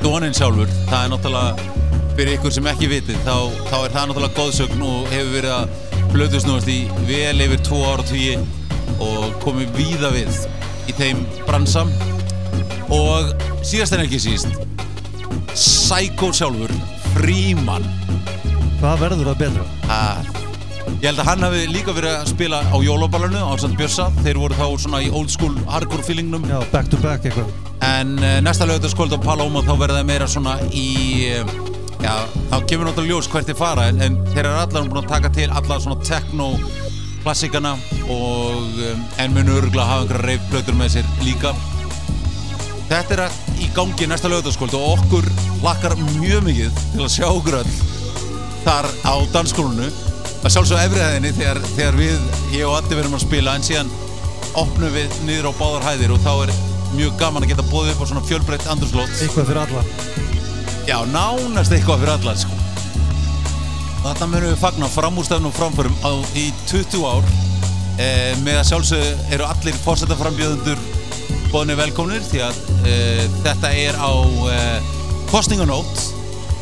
Dónin sjálfur, það er náttúrulega fyrir ykkur sem ekki vitið, þá, þá er það náttúrulega góðsögn og hefur verið að blöðusnúast í vel yfir tvo ára tví og komið víða við í þeim bransa. Og síðast en ekki síst Psycho sjálfur Fríman Hvað verður það betra? að ég held að hann hafi líka verið að spila á jólaballinu á Samt Bjössa, þeir voru þá svona í old school hardcore feelingnum. Já, back to back eitthvað. En uh, næsta lögutaskvöld á Paloma þá verða það meira svona í uh, Já, þá kemur náttúrulega ljós hvert þið fara en, en þeir eru allar búin að taka til alla svona techno klassikana og um, en munu örgulega hafa einhverja reifblötur með sér líka. Þetta er í gangi næsta lögutaskvöld og okkur lakkar mjög mikið til að sjá okkur öll þar á dansskólinu að sjálfsög efriðaðinni þegar, þegar við, ég og Addi verðum að spila en síðan opnum við niður á báðar hæðir og þá er mjög gaman að geta bóðið upp á svona fjölbreytt andrúslót Eitthvað fyrir alla Já, nánast eitthvað fyrir alla sko. Þetta munum við fagna framúrstefnum og framförum á, í 20 ár. E, með að sjálfsög eru allir fórsetaframbjöðundur bóðinni velkomnir því að e, þetta er á e, kostninganót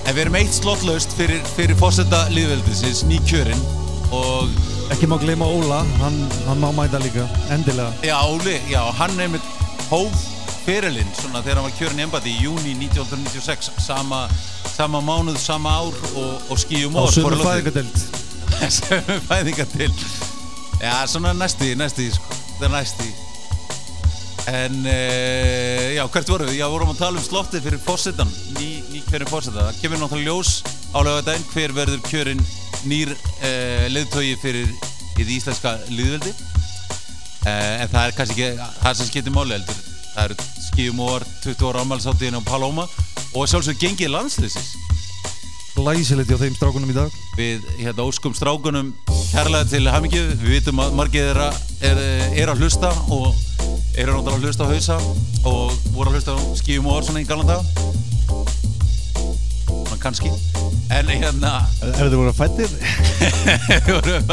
en við erum eitt slottlaust fyrir, fyrir fórseta liðveldisins, nýkjörinn og Ekki má gleyma Óla, hann, hann má mæta líka Endilega. Já, Óli, já, hann nefnir hóf fyrirlinn svona þegar hann var kjörin í embati í júni 1996 sama, sama mánuð, sama ár og, og skýjum Á og sömu fæðingadelt Sömu fæðingadelt Já, svona næsti, næsti, sko, það er næsti En, uh, já, hvert vorum við? Já, vorum að tala um slottið fyrir fórsetan, ný, ný kjörin fórseta. Það kemur náttúrulega ljós á lögadaginn hver verður kjörin nýr uh, leiðtogi fyrir í íslenska liðveldi. Uh, en það er kannski ekki það sem skiptir máli heldur. Það eru skíum og 20 ára ámælsáttíðin á Paloma og sjálfsög gengið landslýsis. Læsilegt hjá þeim strákunum í dag Við hérna óskum strákunum kærlega til hamingju. Við vitum að margir þeirra er, er að hlusta og eru náttúrulega að hlusta á hausa og voru að hlusta á skíum og orð svona í galan dag. Kannski. En hérna, Er þið voru að fættir? voru að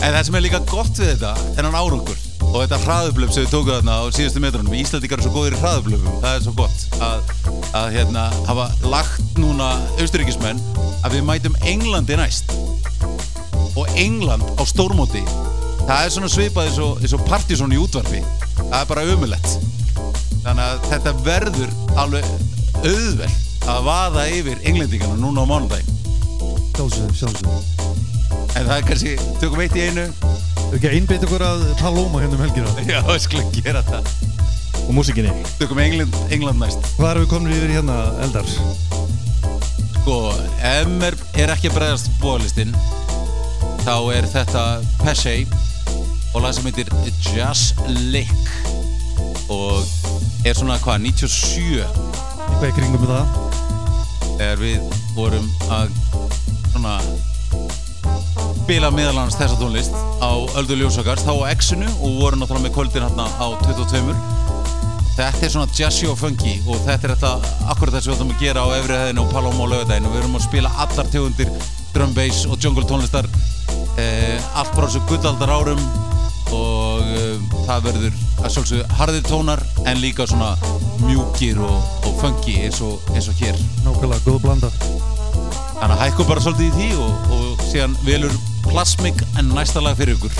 En það sem er líka gott við þetta, þennan árangur og þetta hraðublöf sem við tókum þarna á síðustu metrunum, Íslandikar eru svo góðir í hraðublöfum, það er svo gott að, að hérna, hafa lagt núna austuríkismenn að við mætum Englandi næst. Og England á stórmóti. Það er svona svipað eins og, partysón í útvarfi það er bara ömulett þannig að þetta verður alveg auðvelt að vaða yfir englendingana núna á mánudaginn. Sjálfsög, sjálfsög en það er kannski, tökum eitt í einu Er ekki að einbeita okkur að Paloma hérna um helgina? Já, við skulum gera það. Og músikinni Tökum England, England næst. Hvað erum við komin yfir hérna, Eldar? Sko, ef mér er ekki að bregðast bóðalistinn, þá er þetta Pesce og lag sem heitir Just Lick og er svona, hvað, 97 Eitthvað í kringum með það þegar við vorum að svona spila meðal annars þessa tónlist á Öldu Ljósakars, þá á X-inu og voru náttúrulega með kvöldin hérna á 22 Þetta er svona jazzy og funky og þetta er þetta akkurat þess að við ætlum að gera á efri hæðinu og Paloma og lögadaginu við erum að spila allar tegundir drum bass og jungle tónlistar eh, allt frá þessu gullaldar árum og eh, það verður að sjálfsögðu harðir tónar en líka svona mjúkir og, og funky eins og, eins og hér. Nákvæmlega, góð blanda. Þannig að hækkum bara svolítið í því og, og síðan velur Plasmic en næsta lag fyrir ykkur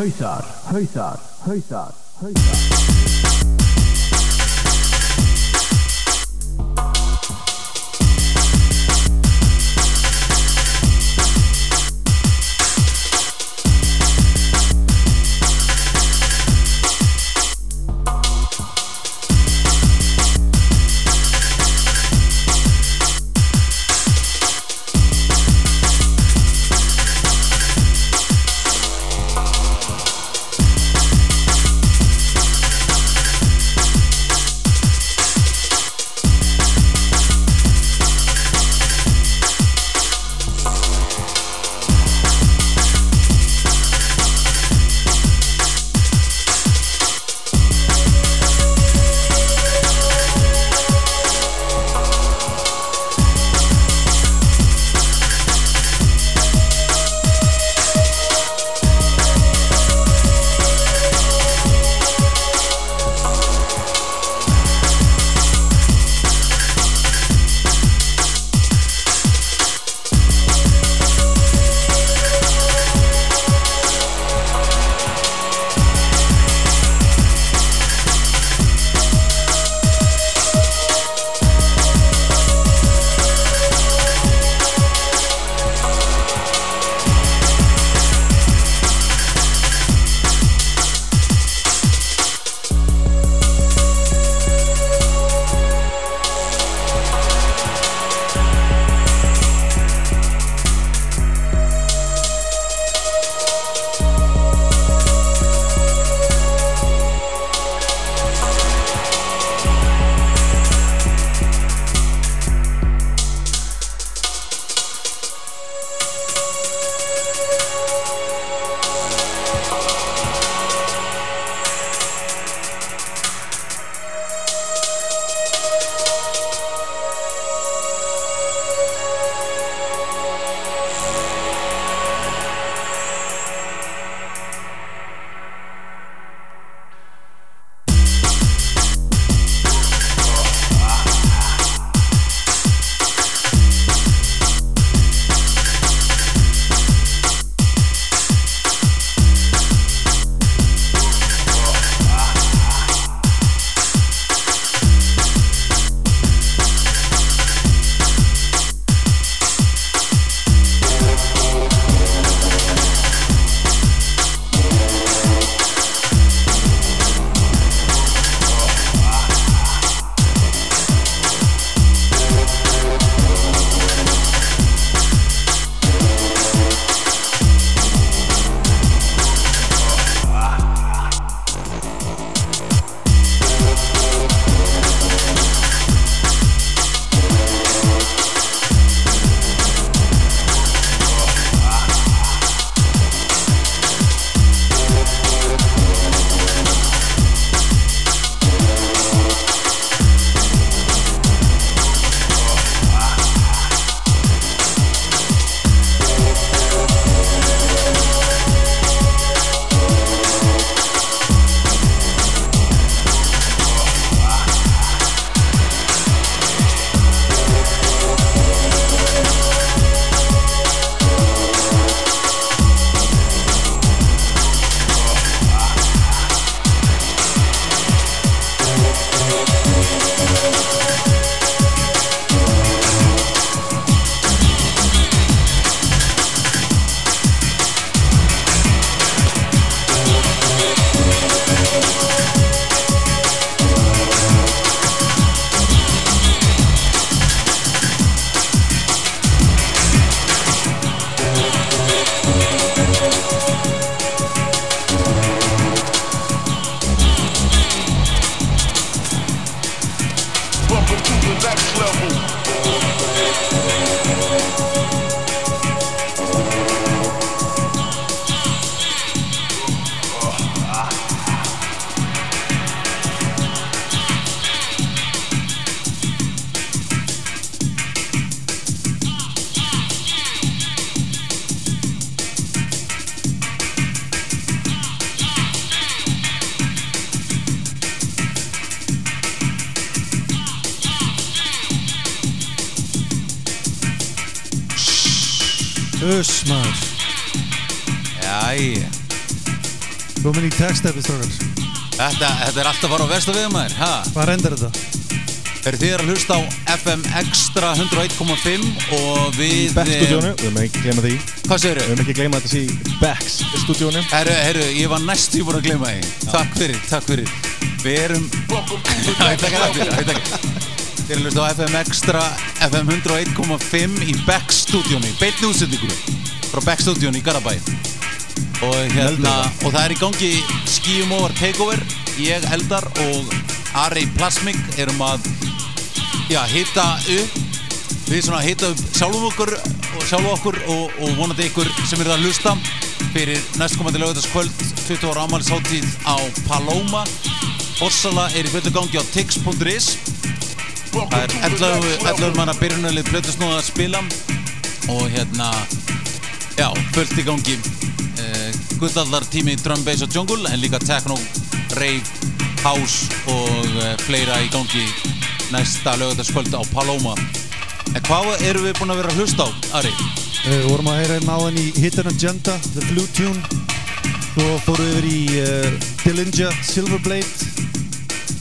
Hausar, hausar, hausar, Uss maður Jæja Komin í texteppi strákar Þetta, þetta er alltaf að fara á versta viðmæður, ha? Hvað rendar þetta? Er þið að hlusta á FM Extra 101.5 og við... Beck-stúdíónu, við höfum ekki gleyma því Hvað segirðu? Við höfum ekki gleyma þetta í Becks-stúdíónu Herru, herru, ég var næstu búin að gleyma því. Takk fyrir, takk fyrir. Við erum... Hætti ekki aftur, hætti ekki. Þið erum hlusta á FM Extra, FM 101.5 í Beck stúdíónu, beitni útsendingu frá Beck stúdíónu í Garabæ. Og hérna, og það er í gangi Skíum Over Takeover, ég, Eldar og Ari Plasmik erum að, já, hita upp. Við svona hita upp sjálfum okkur og sjálfum okkur og, og vonandi ykkur sem eru að hlusta fyrir næstkomandi lögutaskvöld 20 ára ámælisáttíð á Paloma. Forsala er í fullu gangi á tix.is það er 11, 11 manna byrjunalið blötusnóða að spila. Og hérna já, fullt í gangi. Eh, gullallar tími drum bass og jungle en líka techno, rave, house og eh, fleira í gangi næsta lögutaskvöld á Paloma. En hvað erum við búin að vera að hlusta á, Ari? Við vorum að heyra hérna áðan í Hidden Agenda, The Blue Tune. Svo fórum við yfir í uh, Dillinger, Silverblade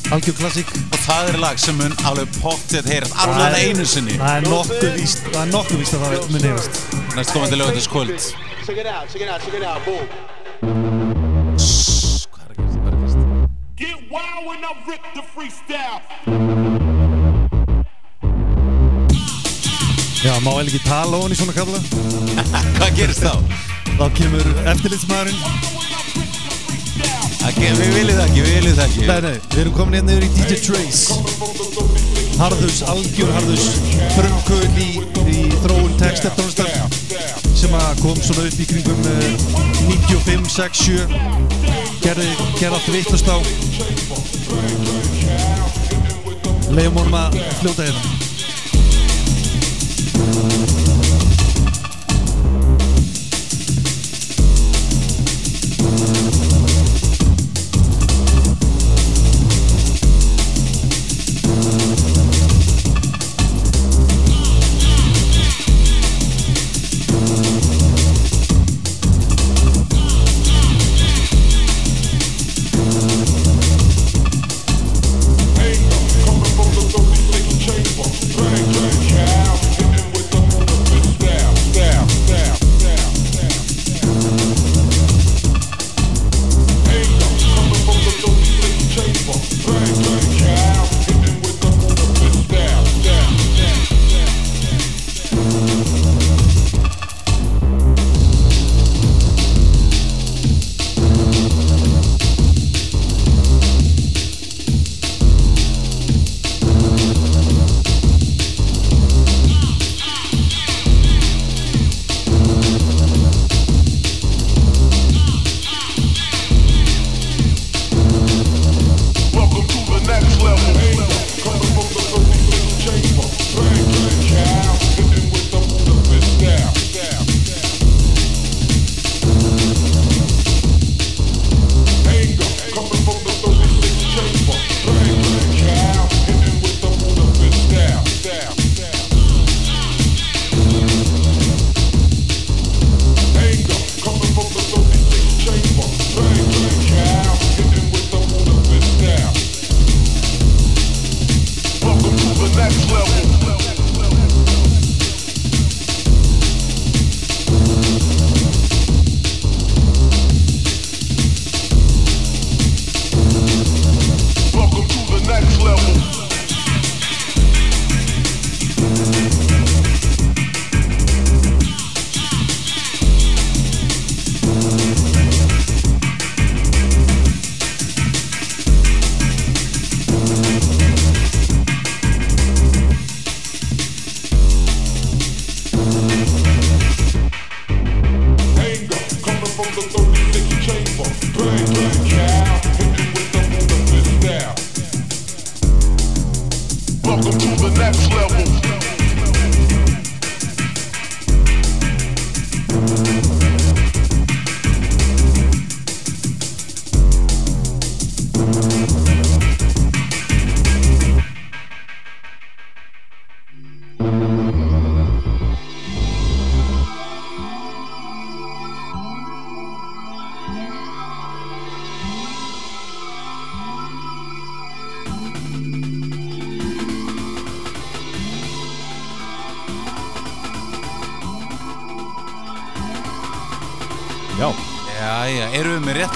Algjör klassík Og það er lag sem mun alveg pottið heyrast allan einu sinni Það er nokkuð víst, það er nokkuð víst að það mun heyrast Næst komandi lögataskvöld Check it out, check it out, check it out, boom. Hvað er að gerast? Hvað er að gerast? Get wild when I rip the freestyle. Já, má vel ekki tala ofan í svona kalla Hvað gerist þá? Þá kemur eftirlitsmaðurinn Okay, við viljum það ekki, við viljum það ekki. Nei, nei, við erum komin hérna yfir í DJ Trace. Harðus, algjör Harðus Frumkvöld í, í þróun texteftónlistar sem kom svona upp í kringum uh, 95, 6, 7 gerði, gerði allt vittlust á. Leiðum honum að fljóta hérna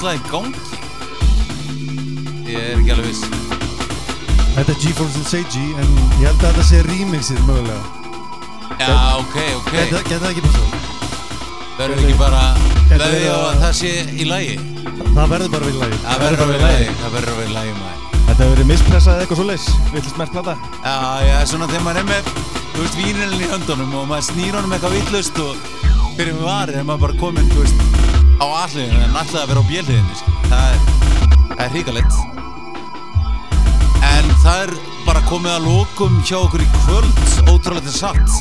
við með réttlega í gangi? Ég er ekki alveg viss. Þetta er GeForce and Seiji en ég held að þetta sé remixið mögulega Já, ok, ok. Geta það ekki passað? Verður við ekki bara verið á að- að það sé í lagi? Það verður bara við lagi Það verður að vera í lagi, það verður að vera í lagi maður. Þetta hefur verið mispressað eða eitthvað svo leis Villist mert plata Já, já, svona þegar maður er með, þú veist, vínilin í höndunum og maður snýr honum eitthvað vittlust og fyrir mig varir er maður bara kominn, þú veist, á alliðinu en alltaf að vera á bjöldiðinu, sko. Það er, er hrikalegt. En það er bara komið að lokum hjá okkur í kvöld, ótrúlega til satt.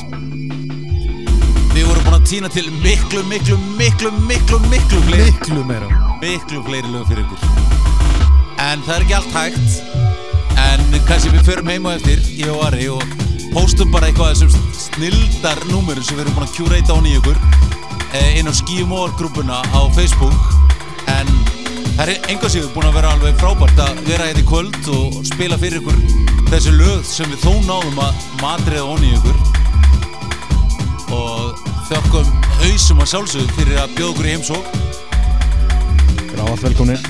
Við vorum búin að týna til miklu, miklu, miklu, miklu, miklu fleiri Miklu meira miklu fleiri lög fyrir ykkur en það er ekki allt hægt en kannski við förum heim og eftir ég og Ari og postum bara eitthvað af þessum snildar númurum sem við erum búin að kjúreita á eh, inn á Skíumór grúpuna á Facebook. En það er enga síður búin að vera alveg frábært að vera hérna í kvöld og spila fyrir ykkur þessi lög sem við þó náðum að matriða nýja ykkur. Og þökkum hausum að sjálfsögðu fyrir að bjóða okkur í heimsók Grá allt velkominir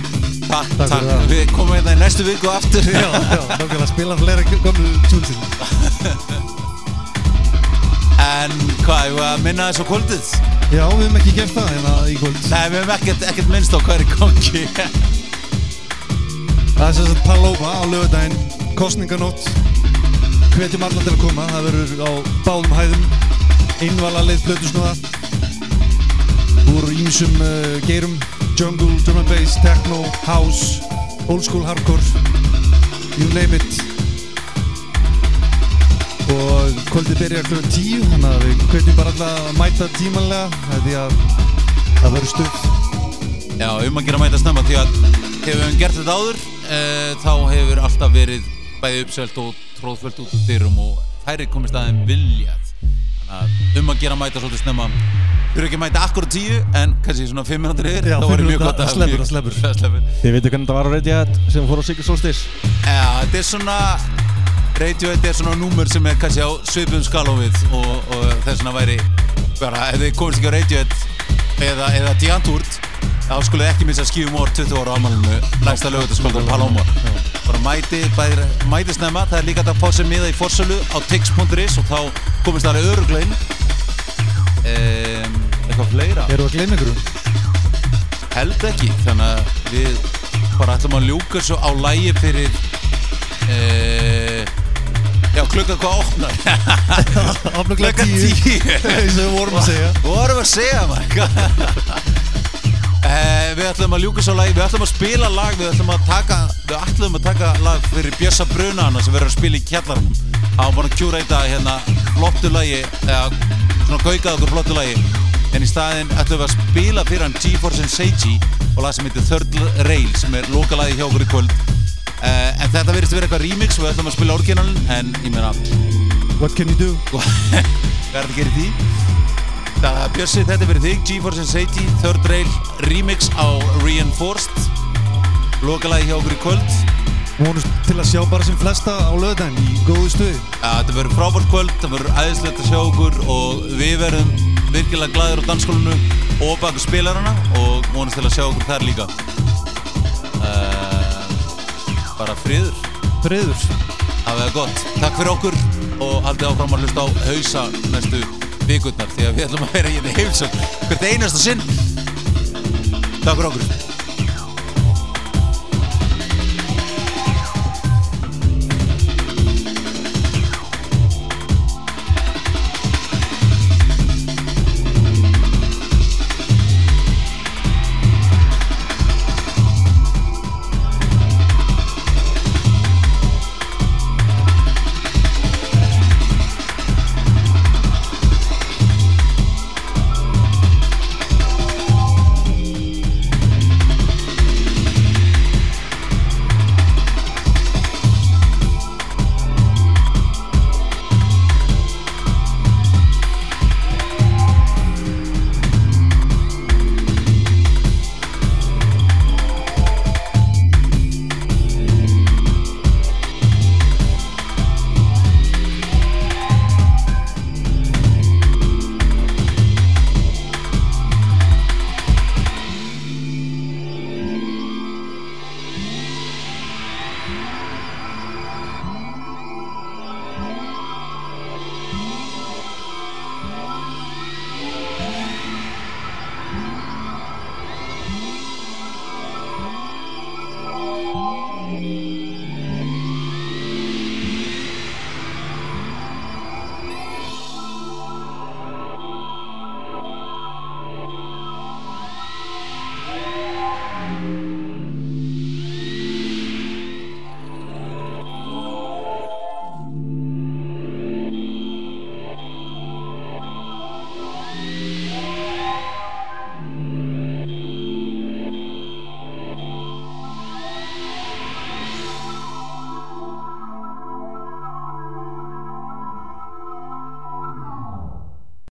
Takk, Takk. takk, við komum hérna í næstu viku aftur. Já, já, nákvæmlega. Spila fleira gömlu tjúlsinn En hvað, ég var að minna þess á kvöldið? Já, við hefum ekki gert það hérna í kvöld. Nei, við hefum ekkert, ekkert minnst á hvað er í gangi. Það er sem sagt Paloma á lögudaginn Kostninganótt Hvetjum alla til að koma Það verður á báðum hæðum. Einvala leið plötusnúða Úr ímsum uh, geirum. Jungle, drum and bass, techno, house Old school hardcore. You name it Og kvöldið byrjar kl. 10 Þannig að við hvetjum bara alla að mæta tímanlega Því að það verður stuð Já, um að gera mæta snemma því að hefur við gert þetta áður e, þá hefur alltaf verið bæði uppselt og tróðföld út úr dyrum og þær er komið staðin viljað Þannig að um að gera mæta svolítið snemma Þurfa ekki að mæta akkur tíu en kannski svona 5 minútur yfir þá fimm verður mjög gott það sleppur, það sleppur. Það Þið veitu hvernig þetta var á Radiohead sem fór á Secret Solstice Já, þetta er svona Radiohead er svona númer sem er kannski á svipum skalófið og, og þess vegna væri bara, ef þið komist ekki á Radiohead eða, eða Diantúrt þá skulle þið ekki missa skífum orð 20 ára ámælinu lægsta lögutaskvöldar Paloma bara mæti, bæði, mæti snemma það er líka að fá sér miða í forsölu á tix.is og þá komist það alveg öruglein um, eitthvað fleira? Erum við að gleyma ykkur? held ekki þannig að við bara ætlum að ljúka svo á lægi fyrir uh, já klukka hvað opnar Opna klukka klukkan 10 tíu. Eins og við vorum að segja. Vorum að segja maður. Uh, við ætlum að ljúka svo lagi, við ætlum að spila lag, við ætlum að taka, við ætlum að taka lag fyrir Bjössa Brunana sem verður að spila í kjallarnum. Hann var búinn að kjúra þetta hérna flottu lagi, eða svona gaukað okkur flottu lagi, en í staðinn ætlum við að spila fyrir hann GeForce and Seiji og lag sem heitir Third Rail sem er lokalagi hjá okkur í kvöld. Uh, en þetta verðist vera eitthvað remix og við ætlum að spila orginalin, en ég meina, What can you do? hvað er þetta að gera því? Það er Bjössi, þetta er fyrir þig, GeForce and Seiji, Third Rail remix á Reinforced Lokalagi hjá okkur í kvöld Vonust til að sjá bara sem flesta á lögdæn í góðu stuði Þetta verður frábært kvöld, það verður æðislegt að sjá okkur og við verðum virkilega glæðir á dansskólinu og baku spilarana og vonast til að sjá okkur þar líka uh, Bara friður. Friður. Hafið það gott, takk fyrir okkur og haldið áfram að hlusta á hausa næstu vikurnar því að við ætlum að vera í heimsókn. Hvert einasta sinn. Takk fyrir okkur